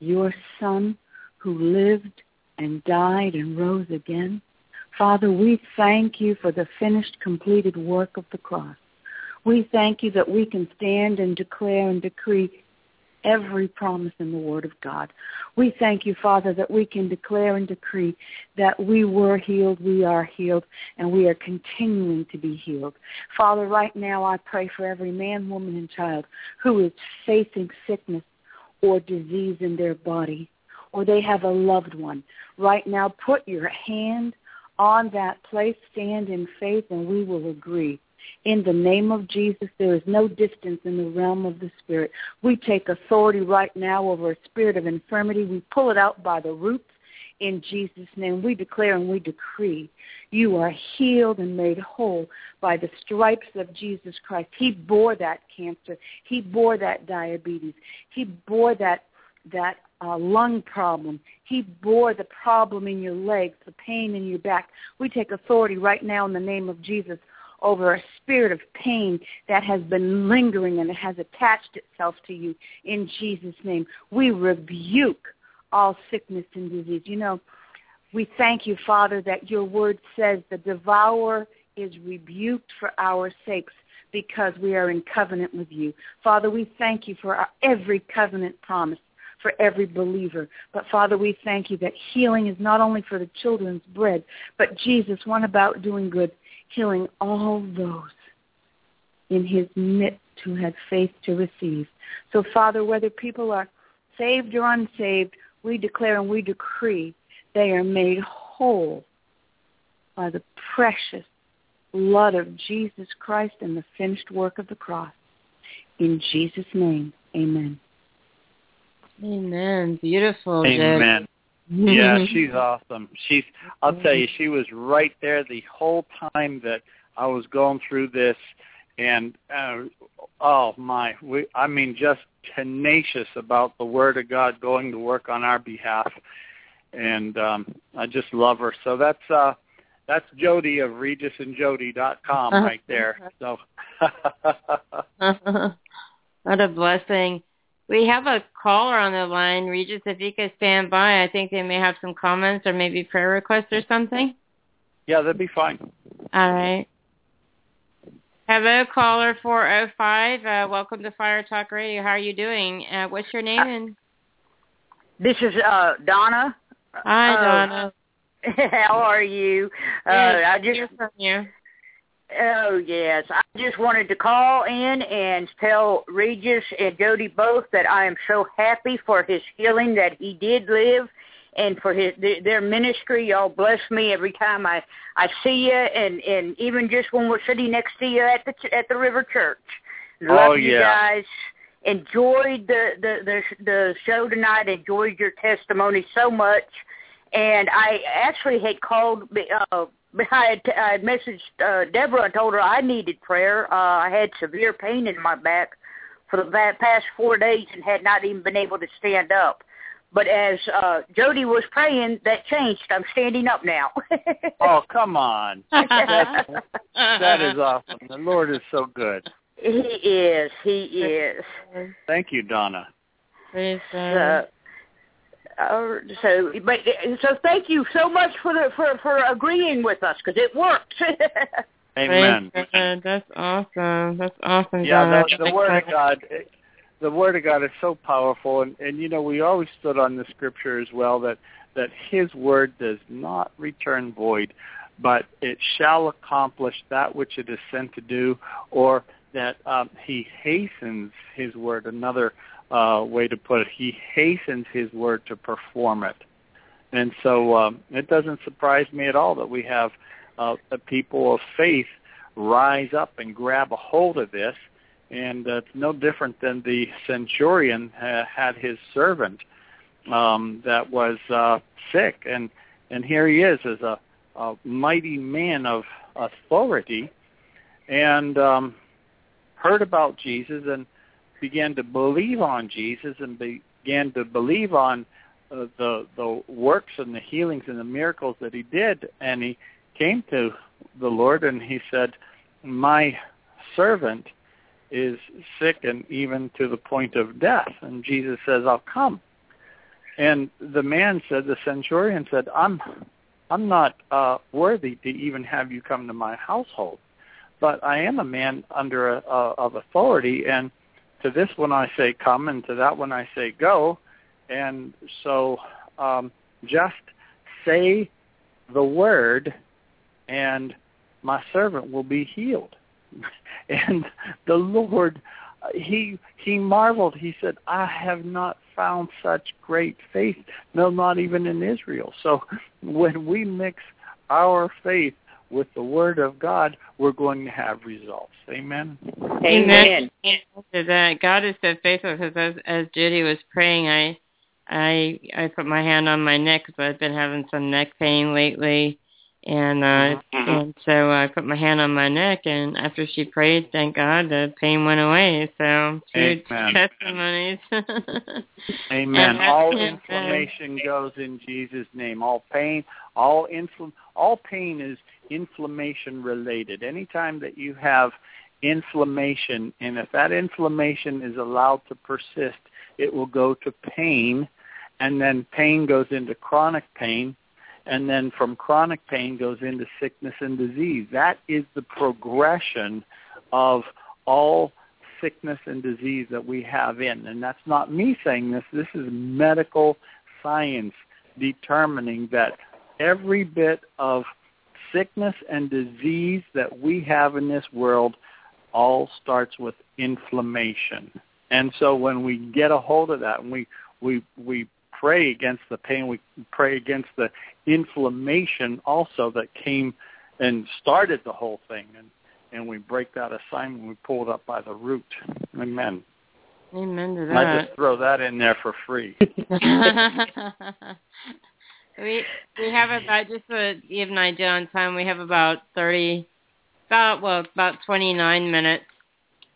your son, who lived and died and rose again. Father, we thank you for the finished, completed work of the cross. We thank you that we can stand and declare and decree every promise in the Word of God. We thank you, Father, that we can declare and decree that we were healed, we are healed, and we are continuing to be healed. Father, right now I pray for every man, woman, and child who is facing sickness or disease in their body or they have a loved one. Right now, put your hand on that place, stand in faith, and we will agree. In the name of Jesus, there is no distance in the realm of the Spirit. We take authority right now over a spirit of infirmity. We pull it out by the roots in Jesus' name. We declare and we decree you are healed and made whole by the stripes of Jesus Christ. He bore that cancer. He bore that diabetes. He bore that that uh, lung problem. He bore the problem in your legs, the pain in your back. We take authority right now in the name of Jesus over a spirit of pain that has been lingering and it has attached itself to you in Jesus' name. We rebuke all sickness and disease. You know, we thank you, Father, that your word says the devourer is rebuked for our sakes because we are in covenant with you. Father, we thank you for our, every covenant promise for every believer. But Father, we thank you that healing is not only for the children's bread, but Jesus, one about doing good healing all those in his midst who had faith to receive. So, Father, whether people are saved or unsaved, we declare and we decree they are made whole by the precious blood of Jesus Christ and the finished work of the cross. In Jesus' name, amen. Amen. Beautiful. Amen. yeah, she's awesome. She's I'll tell you, she was right there the whole time that I was going through this and uh, oh my, we I mean just tenacious about the word of God going to work on our behalf. And um I just love her. So that's uh that's Jody of RegisandJody.com uh-huh. right there. So what a blessing. We have a caller on the line. Regis, if you could stand by, I think they may have some comments or maybe prayer requests or something. Yeah, that'd be fine. All right. Hello, caller 405. Uh, welcome to Fire Talk Radio. How are you doing? Uh, what's your name? And... This is uh, Donna. Hi, uh, Donna. How are you? Uh, I just hear from you. Oh yes, I just wanted to call in and tell Regis and Jody both that I am so happy for his healing that he did live, and for his their ministry. Y'all bless me every time I I see you, and and even just when we're sitting next to you at the at the River Church. Love oh, you yeah. guys. Enjoyed the, the the the show tonight. Enjoyed your testimony so much, and I actually had called. Uh, I had, I had messaged uh, Deborah and told her I needed prayer. Uh, I had severe pain in my back for the past four days and had not even been able to stand up. But as uh, Jody was praying, that changed. I'm standing up now. oh, come on. That's, that is awesome. The Lord is so good. He is. He is. Thank you, Donna. Praise God. Uh, so, but so thank you so much for the for for agreeing with us because it worked. Amen. That's awesome. That's awesome. Yeah, the, the word of God, the word of God is so powerful, and and you know we always stood on the scripture as well that that His word does not return void, but it shall accomplish that which it is sent to do, or that um, He hastens His word. Another uh, way to put it. He hastens his word to perform it. And so um, it doesn't surprise me at all that we have uh, the people of faith rise up and grab a hold of this. And uh, it's no different than the centurion uh, had his servant um, that was uh, sick. And, and here he is as a, a mighty man of authority and um, heard about Jesus and began to believe on Jesus and began to believe on uh, the the works and the healings and the miracles that he did, and he came to the Lord and he said, "My servant is sick and even to the point of death." And Jesus says, "I'll come." And the man said, the centurion said, "I'm I'm not uh, worthy to even have you come to my household, but I am a man under a, a, of authority and." To this one I say come, and to that one I say go. And so um, just say the word, and my servant will be healed. and the Lord, he he marveled. He said, I have not found such great faith, no, not even in Israel. So when we mix our faith with the Word of God, we're going to have results. Amen. Amen. That God is so faithful because as, as Jody was praying, I I I put my hand on my neck because I've been having some neck pain lately, and uh mm-hmm. and so I put my hand on my neck, and after she prayed, thank God the pain went away. So two testimonies. Amen. all inflammation goes in Jesus' name. All pain, all infl- all pain is inflammation related. Anytime that you have inflammation, and if that inflammation is allowed to persist, it will go to pain, and then pain goes into chronic pain, and then from chronic pain goes into sickness and disease. That is the progression of all sickness and disease that we have in. And that's not me saying this. This is medical science determining that every bit of sickness and disease that we have in this world all starts with inflammation. And so when we get a hold of that and we we we pray against the pain, we pray against the inflammation also that came and started the whole thing and and we break that assignment, we pull it up by the root. Amen. Amen to that. I just throw that in there for free. we we have about just to give an idea on time. We have about thirty, about well about twenty nine minutes.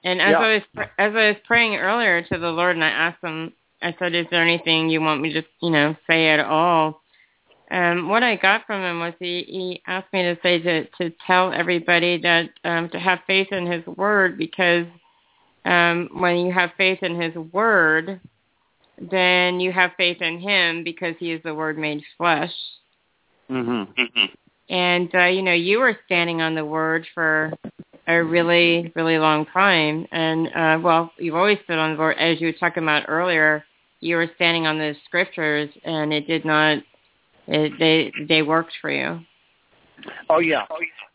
And as Yeah. I was as I was praying earlier to the Lord, and I asked him, I said, "Is there anything you want me to you know say at all?" Um, what I got from him was he, he asked me to say to to tell everybody that um, to have faith in His Word because um, when you have faith in His Word, then you have faith in Him because He is the Word made flesh. Mm-hmm. And uh, you know, you were standing on the Word for a really, really long time, and uh, well, you've always stood on the Word. As you were talking about earlier, you were standing on the Scriptures, and it did not. It, they they worked for you. Oh yeah,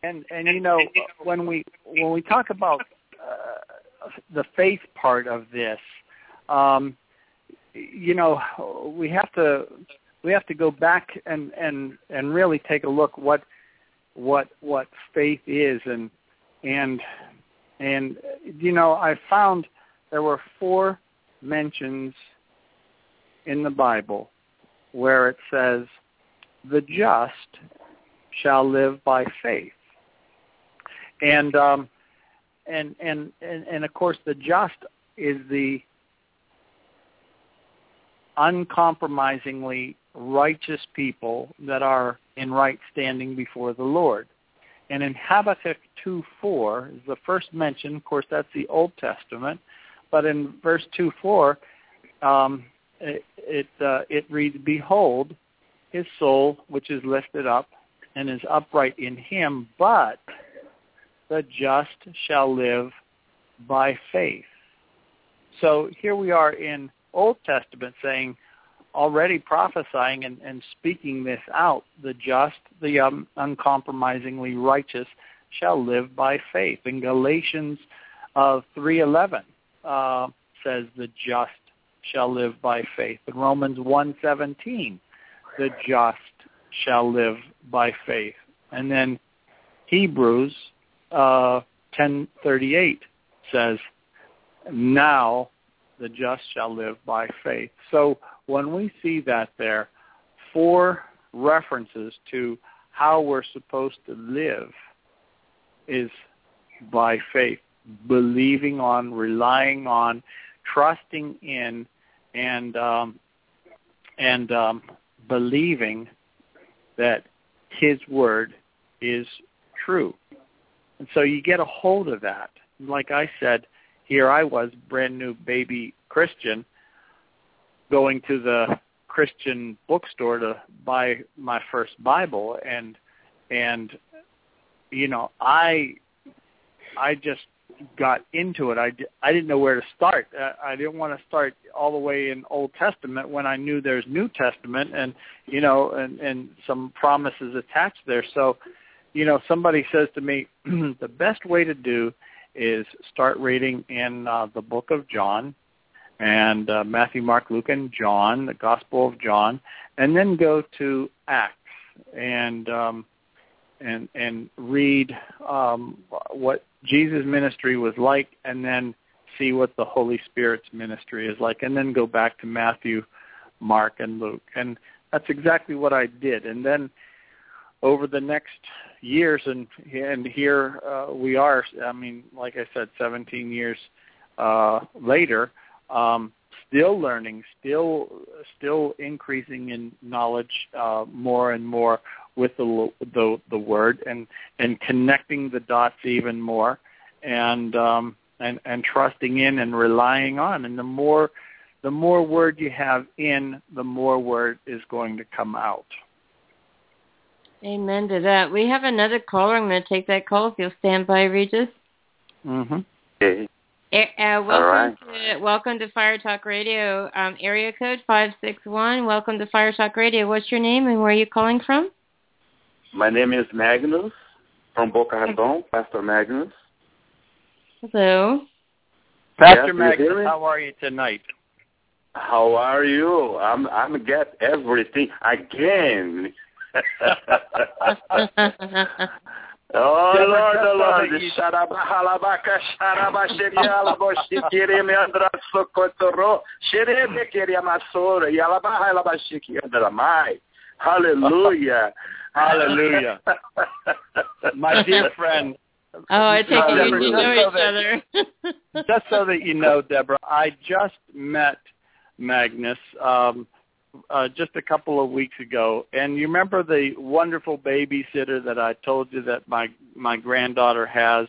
and and you know when we when we talk about uh, the faith part of this, um, you know we have to we have to go back and and and really take a look what what what faith is and and and you know I found there were four mentions in the Bible where it says the just shall live by faith. And um and and and, and of course the just is the uncompromisingly righteous people that are in right standing before the Lord. And in Habakkuk 2 4 is the first mention. Of course, that's the Old Testament. But in verse 2 4, um, it it, uh, it reads, "Behold, his soul, which is lifted up, and is upright in him, but the just shall live by faith." So here we are in Old Testament saying, already prophesying and, and speaking this out, the just, the um, uncompromisingly righteous shall live by faith. In Galatians uh, 3.11 uh, says the just shall live by faith. In Romans 1.17, the just shall live by faith. And then Hebrews uh, 10.38 says, now the just shall live by faith. So when we see that there, four references to how we're supposed to live is by faith, believing on, relying on, trusting in, and um, and um, believing that His word is true. And so you get a hold of that. Like I said, here I was, brand new baby Christian, going to the Christian bookstore to buy my first Bible, and and you know I I just got into it. I, I didn't know where to start. Uh, I didn't want to start all the way in Old Testament when I knew there's New Testament and you know and and some promises attached there. So, you know, somebody says to me, the best way to do is start reading in uh, the book of John and uh, Matthew, Mark, Luke, and John, the Gospel of John, and then go to Acts and um, and and read um, what Jesus' ministry was like, and then see what the Holy Spirit's ministry is like, and then go back to Matthew, Mark, and Luke, and that's exactly what I did. And then over the next years, and and here uh, we are. I mean, like I said, 17 years uh, later, um, still learning, still still increasing in knowledge uh, more and more with the, the the word and and connecting the dots even more and um and and trusting in and relying on and the more the more word you have in the more word is going to come out Amen to that. We have another caller. I'm going to take that call if you'll stand by, Regis. mhm Okay. Eh, Uh, welcome right. to welcome to Fire Talk Radio. Um, area code five six one. Welcome to Fire Talk Radio. What's your name and where are you calling from? My name is Magnus from Boca Raton, Pastor Magnus. Hello. Pastor Yes, you Magnus, hear how are you tonight? How are you? I'm I'm get everything again. Oh Deborah, Lord, just oh so Lord, that you- Sharabahalabaka, Sharabashiriala, Boshikiri, Meandra Sokotoro, Shirebe Kiriamasora, Yalabaha, Labashiki, Andramai. Hallelujah. Hallelujah. My dear friend, oh, I take it you know so each that- other. just so that you know, Deborah, I just met Magnus um, uh, just a couple of weeks ago, and you remember the wonderful babysitter that I told you that my my granddaughter has.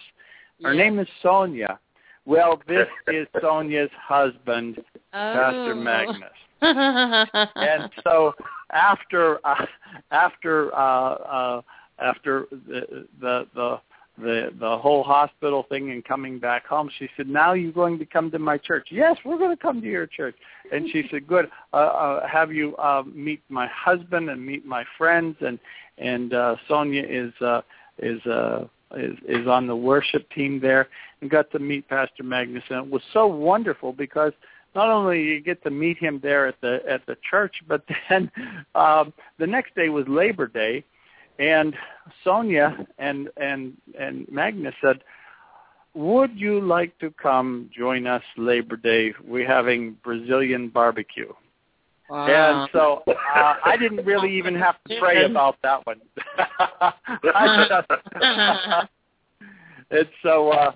Her Yeah. name is Sonia. Well, this is Sonia's husband, Pastor Oh. Magnus. and so after uh, after uh, uh, after the, the the the the whole hospital thing and coming back home, she said, "Now you're going to come to my church." Yes, we're going to come to your church. And she said, "Good. Uh, uh, have you uh, meet my husband and meet my friends." And and uh, Sonia is uh, is uh, is is on the worship team there, and got to meet Pastor Magnus, and it was so wonderful because not only you get to meet him there at the at the church, but then um, the next day was Labor Day, and Sonia and and and Magnus said, "Would you like to come join us Labor Day? We're having Brazilian barbecue." Wow. And so uh, I didn't really even have to pray about that one. Just, it's so uh,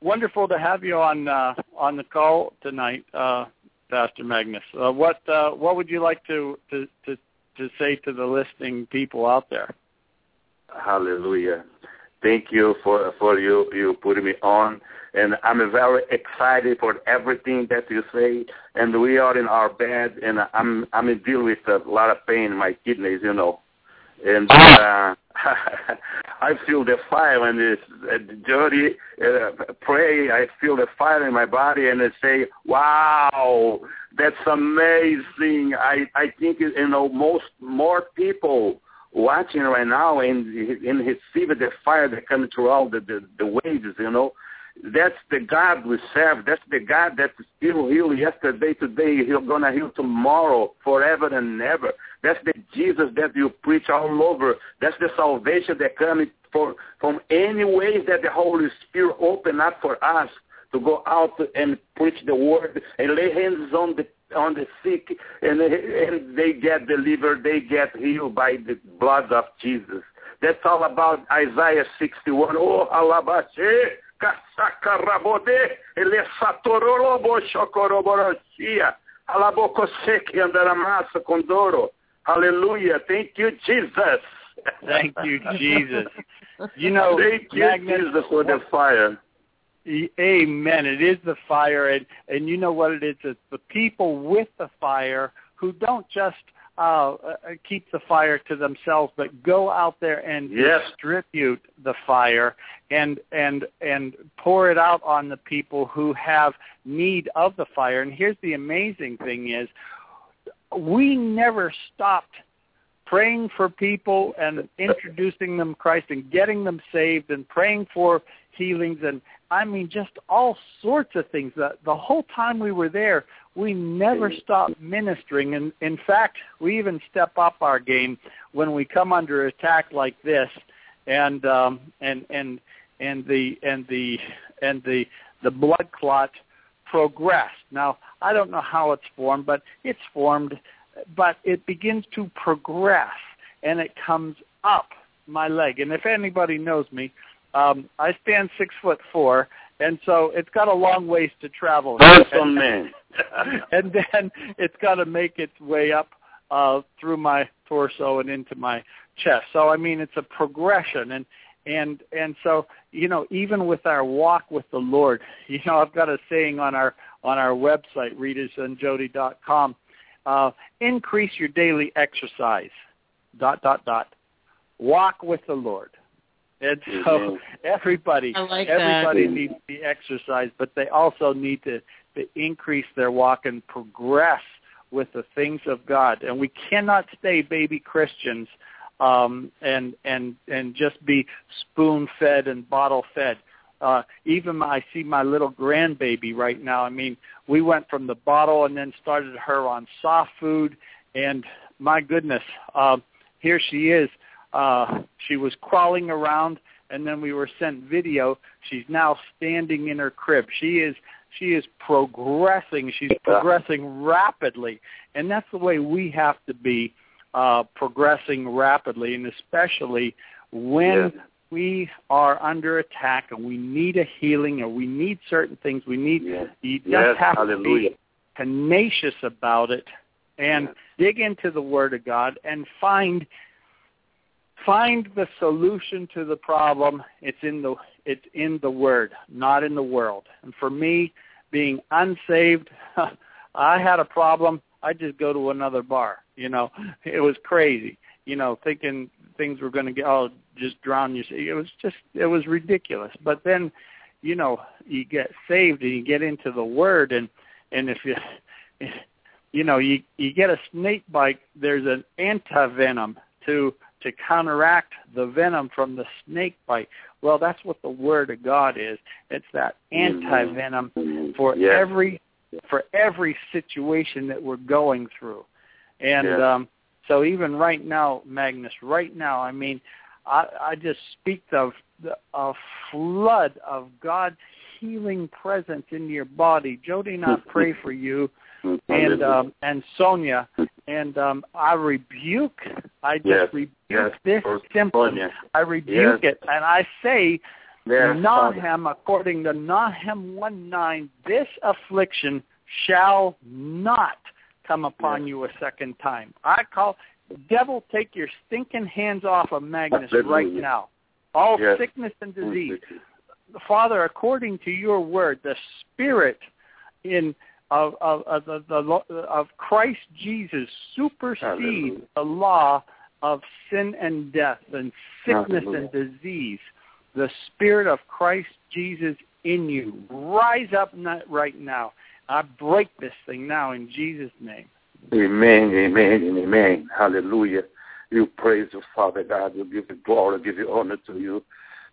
wonderful to have you on uh, on the call tonight, uh, Pastor Magnus. Uh, what uh, what would you like to, to to to say to the listening people out there? Hallelujah. Thank you for for you you putting me on, and I'm very excited for everything that you say. And we are in our bed, and I'm I'm dealing with a lot of pain in my kidneys, you know, and uh, I feel the fire and it's uh, dirty. Uh, pray, I feel the fire in my body, and I say, "Wow, that's amazing." I I think you know most more people watching right now and and receive the fire that comes through all the, the the waves, you know. That's the God we serve. That's the God that still healed yesterday, today. He's gonna heal tomorrow, forever and ever. That's the Jesus that you preach all over. That's the salvation that comes for from any ways that the Holy Spirit open up for us to go out and preach the word and lay hands on the on the sick and and they get delivered, they get healed by the blood of Jesus. That's all about Isaiah 61. Oh, alabache, kasakarabode, elesatorolobo shokoroborosia, alabokoseki andaramasa condoro. Hallelujah. Thank you, Jesus. Thank you, Jesus. You know, Thank you, Magnus, Jesus, for the fire. Amen. It is the fire, and and you know what it is? It's the people with the fire who don't just uh, uh, keep the fire to themselves, but go out there and Yes. distribute the fire and and and pour it out on the people who have need of the fire. And here's the amazing thing: is we never stopped praying for people and introducing them Christ and getting them saved and praying for healings and I mean just all sorts of things. The, the whole time we were there, we never stopped ministering and in fact, we even step up our game when we come under attack like this and um and and and the and the and the the blood clot progressed. Now, I don't know how it's formed, but it's formed but it begins to progress and it comes up my leg. And if anybody knows me, um, I stand six foot four, and so it's got a long ways to travel. Awesome man. and then it's got to make its way up uh, through my torso and into my chest. So I mean, it's a progression, and and and so you know, even with our walk with the Lord, you know, I've got a saying on our on our website, regisandjody.com uh, increase your daily exercise. Dot dot dot. Walk with the Lord. And so Amen. everybody, like everybody that. needs the exercise, but they also need to, to increase their walk and progress with the things of God. And we cannot stay baby Christians um, and and and just be spoon fed and bottle fed. Uh, even my, I see my little grandbaby right now. I mean, we went from the bottle and then started her on soft food, and my goodness, uh, here she is. Uh, she was crawling around, and then we were sent video. She's now standing in her crib. She is she is progressing. She's progressing rapidly, and that's the way we have to be uh, progressing rapidly, and especially when Yes. We are under attack and we need a healing or we need certain things. We need Yes. you just Yes. have to be tenacious about it and Yes. dig into the Word of God and find find the solution to the problem. It's in the it's in the Word, not in the world. And for me, being unsaved, I had a problem. I just go to another bar. You know, it was crazy. You know, thinking things were going to get oh just drown you. It was just it was ridiculous. But then, you know, you get saved and you get into the Word, and and if you you know you you get a snake bite, there's an anti-venom to to counteract the venom from the snake bite. Well, that's what the Word of God is. It's that anti-venom for Yes. every for every situation that we're going through. And Yes. um so even right now, Magnus, right now, I mean, I, I just speak of the, a flood of God's healing presence in your body. Jody and I pray for you and um, and Sonia, and um, I rebuke, I just Yes, rebuke yes, this symptom. Sonia. I rebuke Yes. it, and I say, Yes. Nahum, according to Nahum one nine, this affliction shall not come upon you a second time. I call devil, take your stinking hands off of Magnus right now. All Yes. sickness and disease. Father, according to your word, the spirit in of of of, the, the, of Christ Jesus supersedes Hallelujah. the law of sin and death and sickness Hallelujah. and disease. The spirit of Christ Jesus in you rise up right now. I break this thing now in Jesus' name. Amen, amen, and amen. Hallelujah. You praise you, Father God. We give you glory, give you honor to you.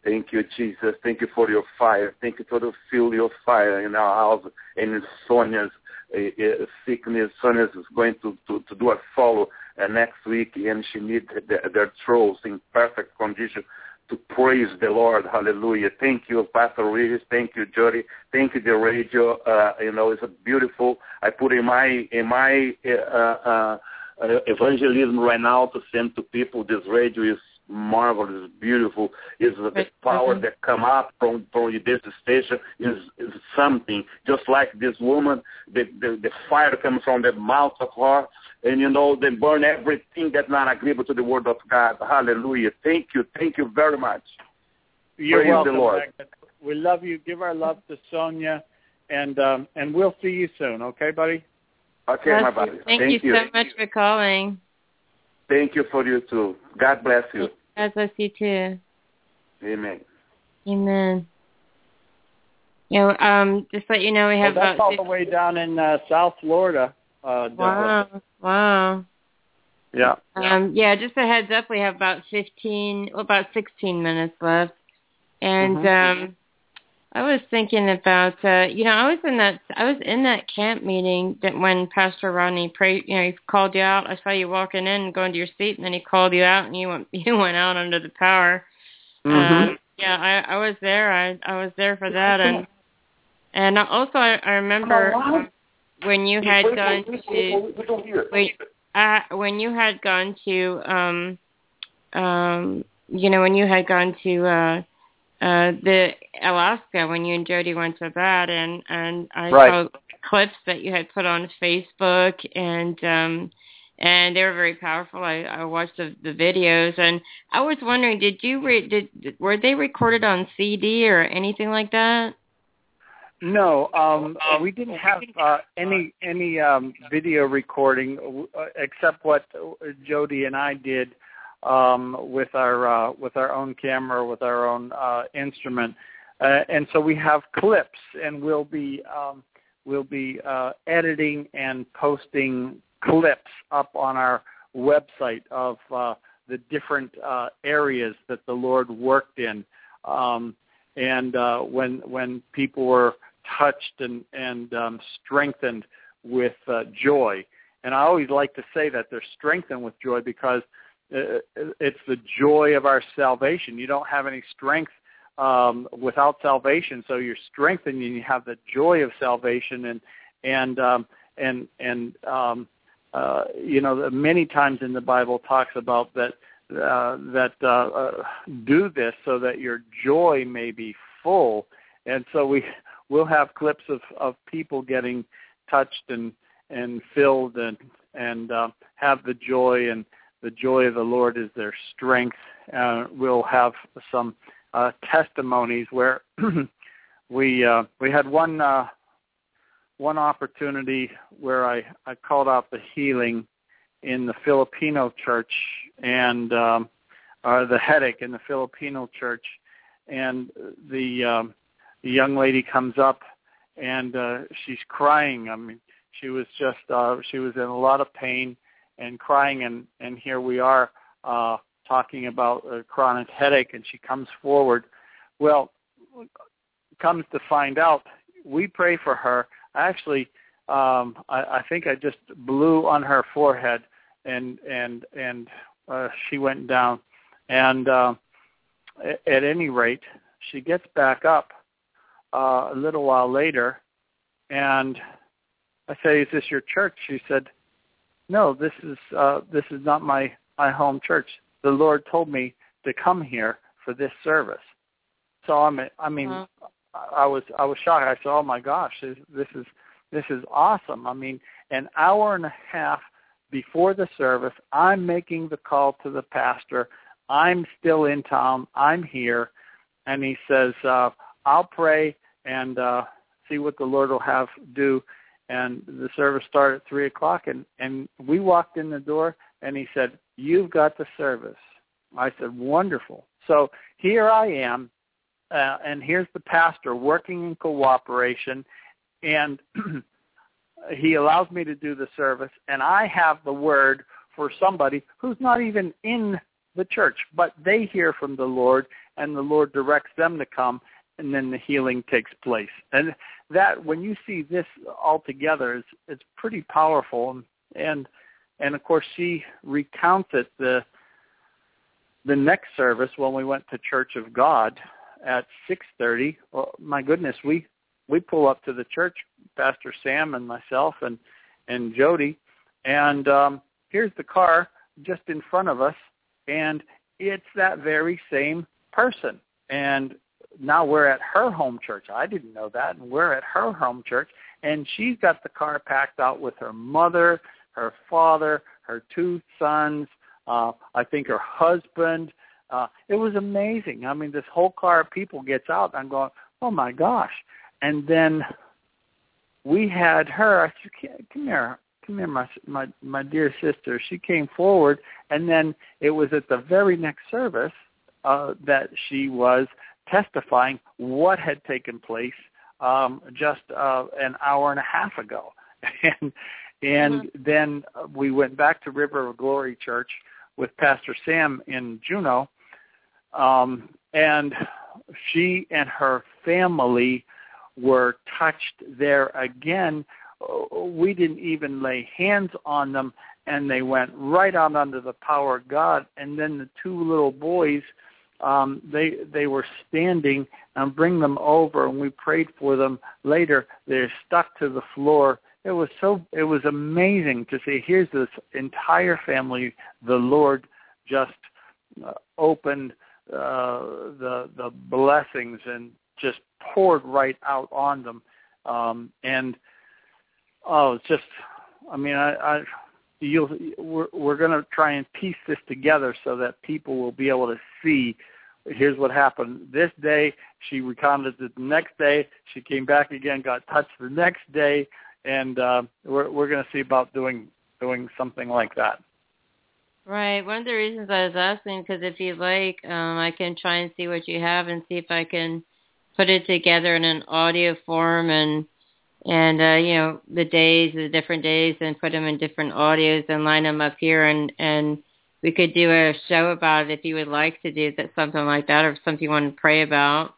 Thank you, Jesus. Thank you for your fire. Thank you for the feel your fire in our house and in Sonia's uh, sickness. Sonia's is going to, to, to do a follow uh, next week, and she needs their, their throats in perfect condition to praise the Lord. Hallelujah. Thank you, Pastor Regis. Thank you, Jody. Thank you, the radio. Uh, you know, it's a beautiful. I put in my in my uh, uh, uh, evangelism right now to send to people. This radio is marvelous, beautiful. Is the Right. power Mhm. that come up from from this station is, is something. Just like this woman, the, the the fire comes from the mouth of her, and you know they burn everything that's not agreeable to the word of God. Hallelujah. Thank you, thank you very much. You're Praise the welcome, Lord. Magnus. We love you. Give our love to Sonia, and um, and we'll see you soon. Okay, buddy? Okay, my buddy. Thank, you so much for calling. Thank you for you too. God bless you. God bless you too. Amen. Amen. You know, um, just let you know we Well, have that's about all the way down in uh, South Florida. Uh, wow, wow. Yeah. Um, yeah, just a heads up, we have about fifteen, well, about sixteen minutes left, and Mhm. um, I was thinking about, uh, you know, I was in that, I was in that camp meeting that when Pastor Rodney prayed, you know, he called you out. I saw you walking in going to your seat, and then he called you out, and you went, you went out under the power. Um, yeah, I, I was there. I, I was there for that, and and also I, I remember when you had gone to wait, uh, when you had gone to um um you know when you had gone to uh uh the Alaska when you and Jody went to that and and I Right. saw clips that you had put on Facebook and um and they were very powerful. I, I watched the, the videos and I was wondering did you re- did were they recorded on CD or anything like that? No, um, we didn't have uh, any any um, video recording uh, except what Jody and I did um, with our uh, with our own camera, with our own uh, instrument, uh, and so we have clips, and we'll be um, we'll be uh, editing and posting clips up on our website of uh, the different uh, areas that the Lord worked in, um, and uh, when when people were touched and and um, strengthened with uh, joy. And I always like to say that they're strengthened with joy because it's the joy of our salvation. You don't have any strength um, without salvation, so you're strengthened and you have the joy of salvation. And and um, and and um, uh, you know, many times in the Bible talks about that uh, that uh, uh, do this so that your joy may be full. And so we we'll have clips of of people getting touched and and filled and and uh, have the joy and the joy of the Lord is their strength. Uh, we'll have some uh, testimonies where we uh, we had one uh, one opportunity where I, I called out the healing in the Filipino church and um, uh, the headache in the Filipino church, and the um, the young lady comes up and uh, she's crying. I mean, she was just uh, she was in a lot of pain and crying, and and here we are uh, talking about a chronic headache, and she comes forward. Well, comes to find out, we pray for her. Actually, um, I, I think I just blew on her forehead, and and and uh, she went down. And uh, at, any rate, she gets back up uh, a little while later, and I say, "Is this your church?" She said, "No, this is uh, this is not my my home church. The Lord told me to come here for this service." So I'm, I mean, uh-huh. I was I was shocked. I said, "Oh my gosh, this, this is this is awesome." I mean, an hour and a half before the service, I'm making the call to the pastor. I'm still in town. I'm here, and he says, uh, "I'll pray and uh, see what the Lord will have do." And the service started at three o'clock and and we walked in the door and he said you've got the service. I said wonderful. So here i am uh, and here's the pastor working in cooperation and he allows me to do the service and i have the word for somebody who's not even in the church but they hear from the lord and the lord directs them to come and then the healing takes place. And that when you see this all together, it's, it's pretty powerful. And and of course she recounts it the the next service when we went to Church of God at six thirty. Well, my goodness, we we pull up to the church, Pastor Sam and myself and and Jody, and um, here's the car just in front of us, and it's that very same person. And now we're at her home church. I didn't know that, and we're at her home church, and she's got the car packed out with her mother, her father, her two sons, uh, I think her husband. Uh, it was amazing. I mean, this whole car of people gets out. I'm going, oh my gosh! And then we had her. I said, come here, come here, my my my dear sister. She came forward, and then it was at the very next service uh, that she was testifying what had taken place um, just uh, an hour and a half ago. and and mm-hmm. then we went back to River of Glory Church with Pastor Sam in Juneau, um, and she and her family were touched there again. We didn't even lay hands on them, and they went right out under the power of God. And then the two little boys um, they they were standing and bring them over and we prayed for them. Later they're stuck to the floor. It was so it was amazing to see here's this entire family the lord just uh, opened uh, the the blessings and just poured right out on them. Um and oh it's just i mean i i you'll we're we're going to try and piece this together so that people will be able to see here's what happened. This day she recounted it the next day. She came back again got touched the next day and uh we're we're going to see about doing doing something like that. Right. One of the reasons i was asking because if you'd like um i can try and see what you have and see if i can put it together in an audio form and and uh, you know the days, the different days, and put them in different audios and line them up here and and we could do a show about it if you would like to do that, something like that, or something you want to pray about.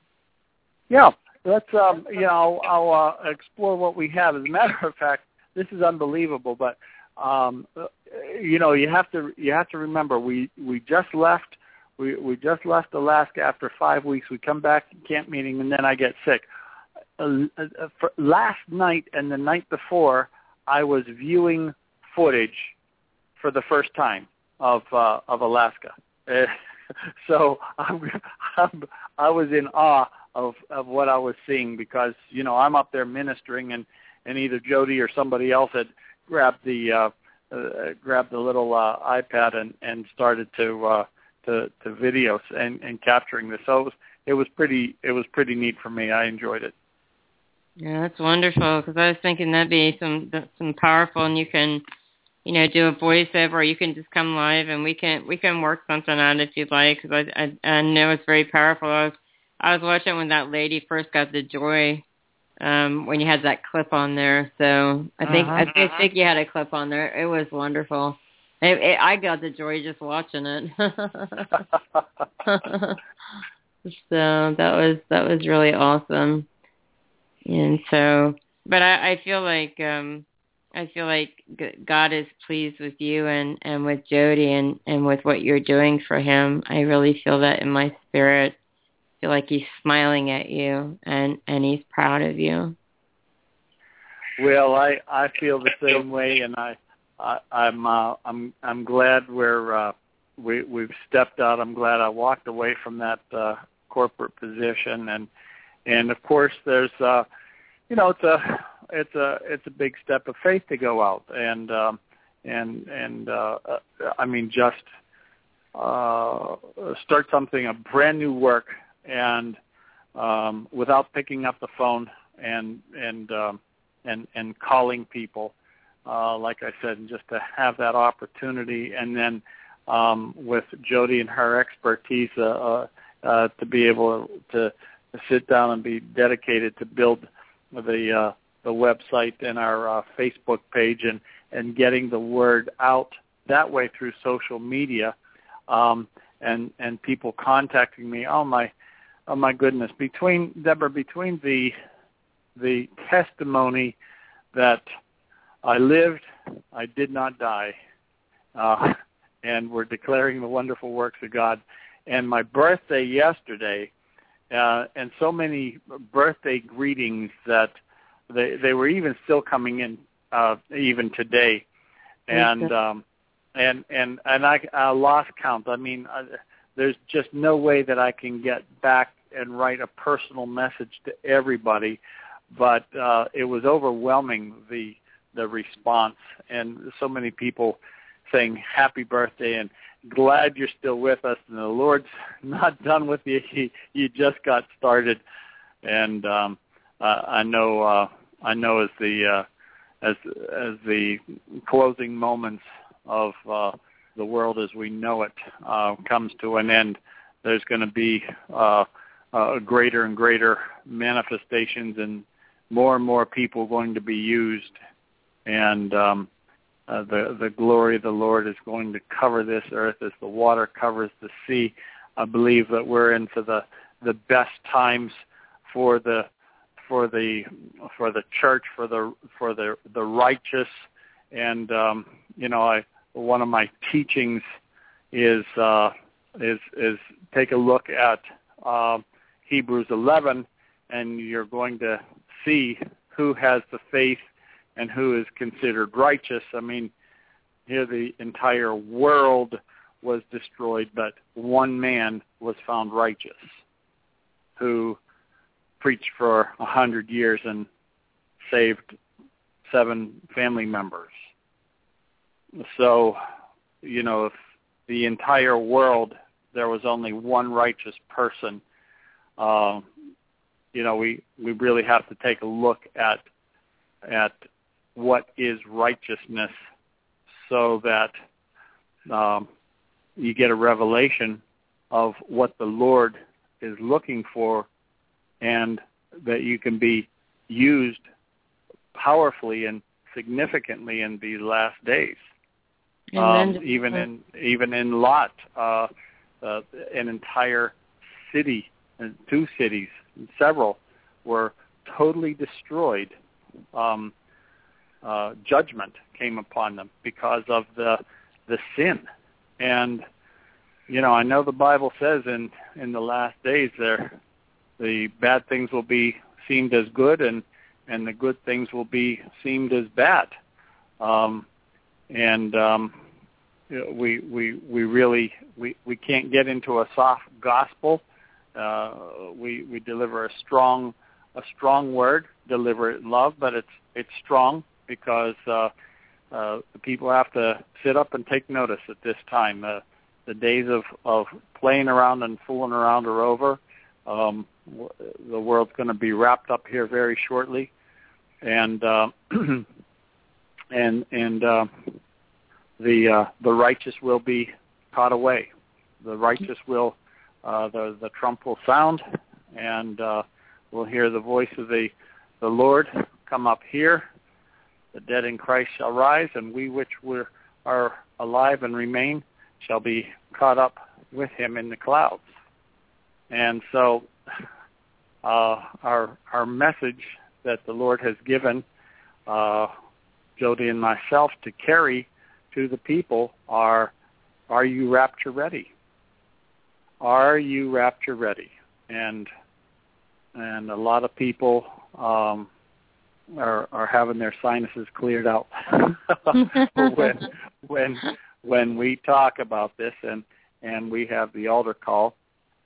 Yeah, let's um, you know, I'll, I'll uh, explore what we have. As a matter of fact, this is unbelievable, but um, you know, you have to you have to remember we we just left we we just left Alaska after five weeks. We come back to camp meeting, and then I get sick. Uh, uh, last night and the night before, I was viewing footage for the first time of uh, of Alaska. Uh, so I'm, I'm, I was in awe of of what I was seeing because you know I'm up there ministering and and either Jody or somebody else had grabbed the uh, uh, grabbed the little uh, iPad and and started to uh, to to videos and and capturing this. So it was it was pretty it was pretty neat for me. I enjoyed it. Yeah, that's wonderful because I was thinking that'd be some some powerful, and you can, you know, do a voiceover, or you can just come live, and we can we can work something out if you'd like. Because I, I I know it's very powerful. I was I was watching when that lady first got the joy, um, when you had that clip on there. So I think uh-huh. I, I think you had a clip on there. It was wonderful. It, it, I got the joy just watching it. so that was that was really awesome. And so, but I, I feel like um I feel like God is pleased with you and and with Jody and and with what you're doing for him. I really feel that in my spirit. I feel like he's smiling at you and and he's proud of you. Well, I I feel the same way, and I, I I'm uh, I'm I'm glad we're uh, we we've stepped out. I'm glad I walked away from that uh, corporate position, and and of course there's uh you know it's a it's a it's a big step of faith to go out and um and and uh i mean just uh start something a brand new work and um without picking up the phone and and um and and calling people uh like i said and just to have that opportunity. And then um with jody and her expertise uh, uh uh to be able to to sit down and be dedicated to build the uh, the website and our uh, Facebook page and and getting the word out that way through social media um, and and people contacting me. Oh my, oh my goodness! Between Deborah, between the the testimony that I lived, I did not die, uh, and we're declaring the wonderful works of God. And my birthday yesterday uh, and so many birthday greetings that they they were even still coming in uh, even today, and um, and and and I, I lost count. I mean, uh, there's just no way that I can get back and write a personal message to everybody, but uh, it was overwhelming the the response and so many people saying happy birthday and glad you're still with us, and the Lord's not done with you. He, you just got started, and um, uh, I know uh, I know as the uh, as as the closing moments of uh, the world as we know it uh, comes to an end, there's going to be uh, uh, greater and greater manifestations and more and more people going to be used, and um, uh, the the glory of the Lord is going to cover this earth as the water covers the sea. I believe that we're in for the the best times for the for the for the church for the for the the righteous and um you know I one of my teachings is uh is is take a look at uh, Hebrews 11 and you're going to see who has the faith and who is considered righteous. I mean, here the entire world was destroyed, but one man was found righteous who preached for a hundred years and saved seven family members. So, you know, if the entire world there was only one righteous person, uh, you know, we we really have to take a look at at what is righteousness so that um, you get a revelation of what the Lord is looking for and that you can be used powerfully and significantly in these last days. Um, even in even in Lot, uh, uh, an entire city, and two cities, several, were totally destroyed. Um, uh, judgment came upon them because of the the sin, and you know I know the Bible says in in the last days there the bad things will be seemed as good and and the good things will be seemed as bad. Um, and um, we we we really we we can't get into a soft gospel. Uh, we we deliver a strong a strong word, deliver it in love, but it's it's strong because uh, uh, the people have to sit up and take notice at this time. Uh, the days of of playing around and fooling around are over. Um, the world's going to be wrapped up here very shortly, and uh, and and uh, the uh, the righteous will be caught away. The righteous will uh, the the trump will sound, and uh, we'll hear the voice of the the Lord come up here. The dead in Christ shall rise, and we which were are alive and remain shall be caught up with him in the clouds. And so, uh, our our message that the Lord has given uh, Jody and myself to carry to the people are, are you rapture ready? Are you rapture ready? And and a lot of people um, are are having their sinuses cleared out when when when we talk about this and and we have the altar call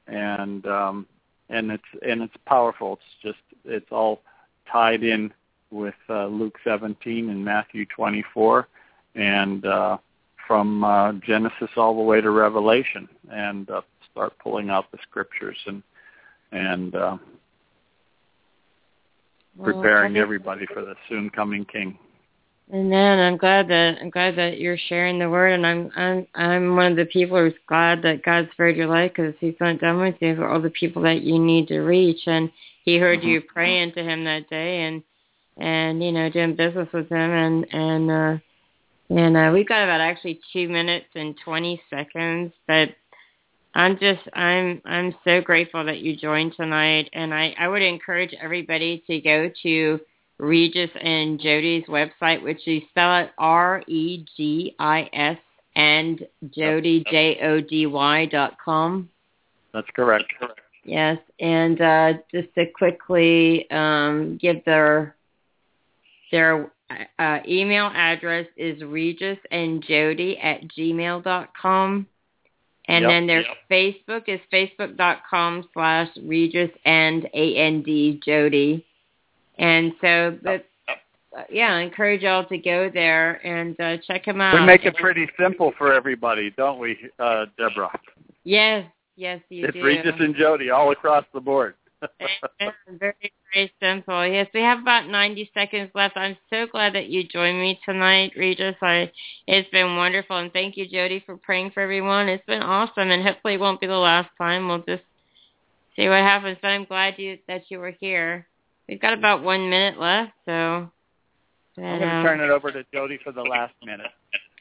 and um and it's and it's powerful. It's just it's all tied in with uh, Luke 17 and Matthew 24 and uh, from uh, Genesis all the way to Revelation, and uh, start pulling out the scriptures and and uh, preparing everybody for the soon coming King. Amen. I'm glad that I'm glad that you're sharing the word, and I'm I'm I'm one of the people who's glad that God spared your life because He's not done with you for all the people that you need to reach, and He heard mm-hmm. you praying to Him that day, and and you know doing business with Him, and and uh, and uh, we've got about actually two minutes and 20 seconds, but I'm just, I'm, I'm so grateful that you joined tonight. And I, I would encourage everybody to go to Regis and Jody's website, which you spell it R-E-G-I-S and Jody, J-O-D-Y dot com. That's correct. Yes. And uh, just to quickly um, give their their uh, email address is Regis and Jody at gmail dot com. And yep, then their yep. Facebook is facebook.com slash Regis and A-N-D Jody. And so, but, uh, yeah, I encourage y'all to go there and uh, check them out. We make it pretty simple for everybody, don't we, uh, Deborah? Yes, yes, you it's do. It's Regis and Jody all across the board very, very simple. Yes, we have about 90 seconds left. I'm so glad that you joined me tonight, Regis. I, it's been wonderful, and thank you, Jody, for praying for everyone. It's been awesome, and hopefully it won't be the last time. We'll just see what happens. But I'm glad you that you were here. We've got about one minute left, so. But, I'm going to turn it over to Jody for the last minute.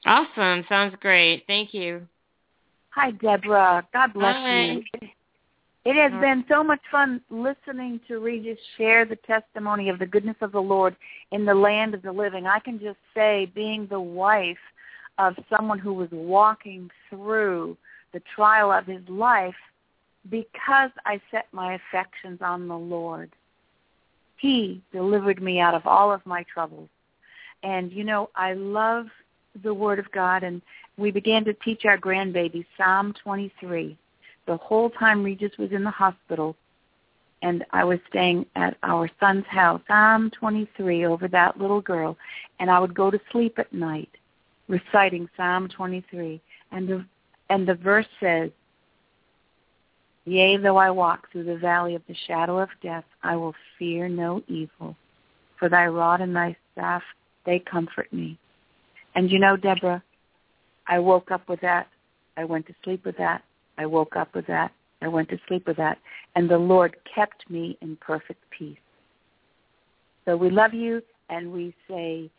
Awesome. Sounds great. Thank you. Hi, Deborah. God bless Hi. you. It has been so much fun listening to Regis share the testimony of the goodness of the Lord in the land of the living. I can just say, being the wife of someone who was walking through the trial of his life, because I set my affections on the Lord, he delivered me out of all of my troubles. And, you know, I love the Word of God, and we began to teach our grandbaby Psalm 23 the whole time Regis was in the hospital and I was staying at our son's house, Psalm 23 over that little girl, and I would go to sleep at night reciting Psalm 23. And the, and the verse says, Yea, though I walk through the valley of the shadow of death, I will fear no evil, for thy rod and thy staff, they comfort me. And you know, Deborah, I woke up with that. I went to sleep with that. I woke up with that. I went to sleep with that. And the Lord kept me in perfect peace. So we love you and we say,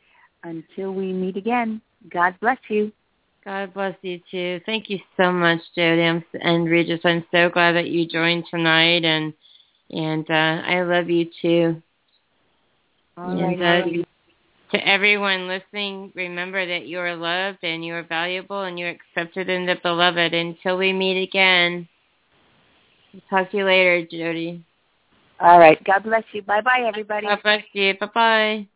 until we meet again, God bless you. God bless you too. Thank you so much, Jody and Regis. I'm so glad that you joined tonight, and and uh, I love you too. All and right, uh, to everyone listening, remember that you are loved and you are valuable and you're accepted in the beloved. Until we meet again. Talk to you later, Jody. All right. God bless you. Bye bye, everybody. God bless you. Bye bye.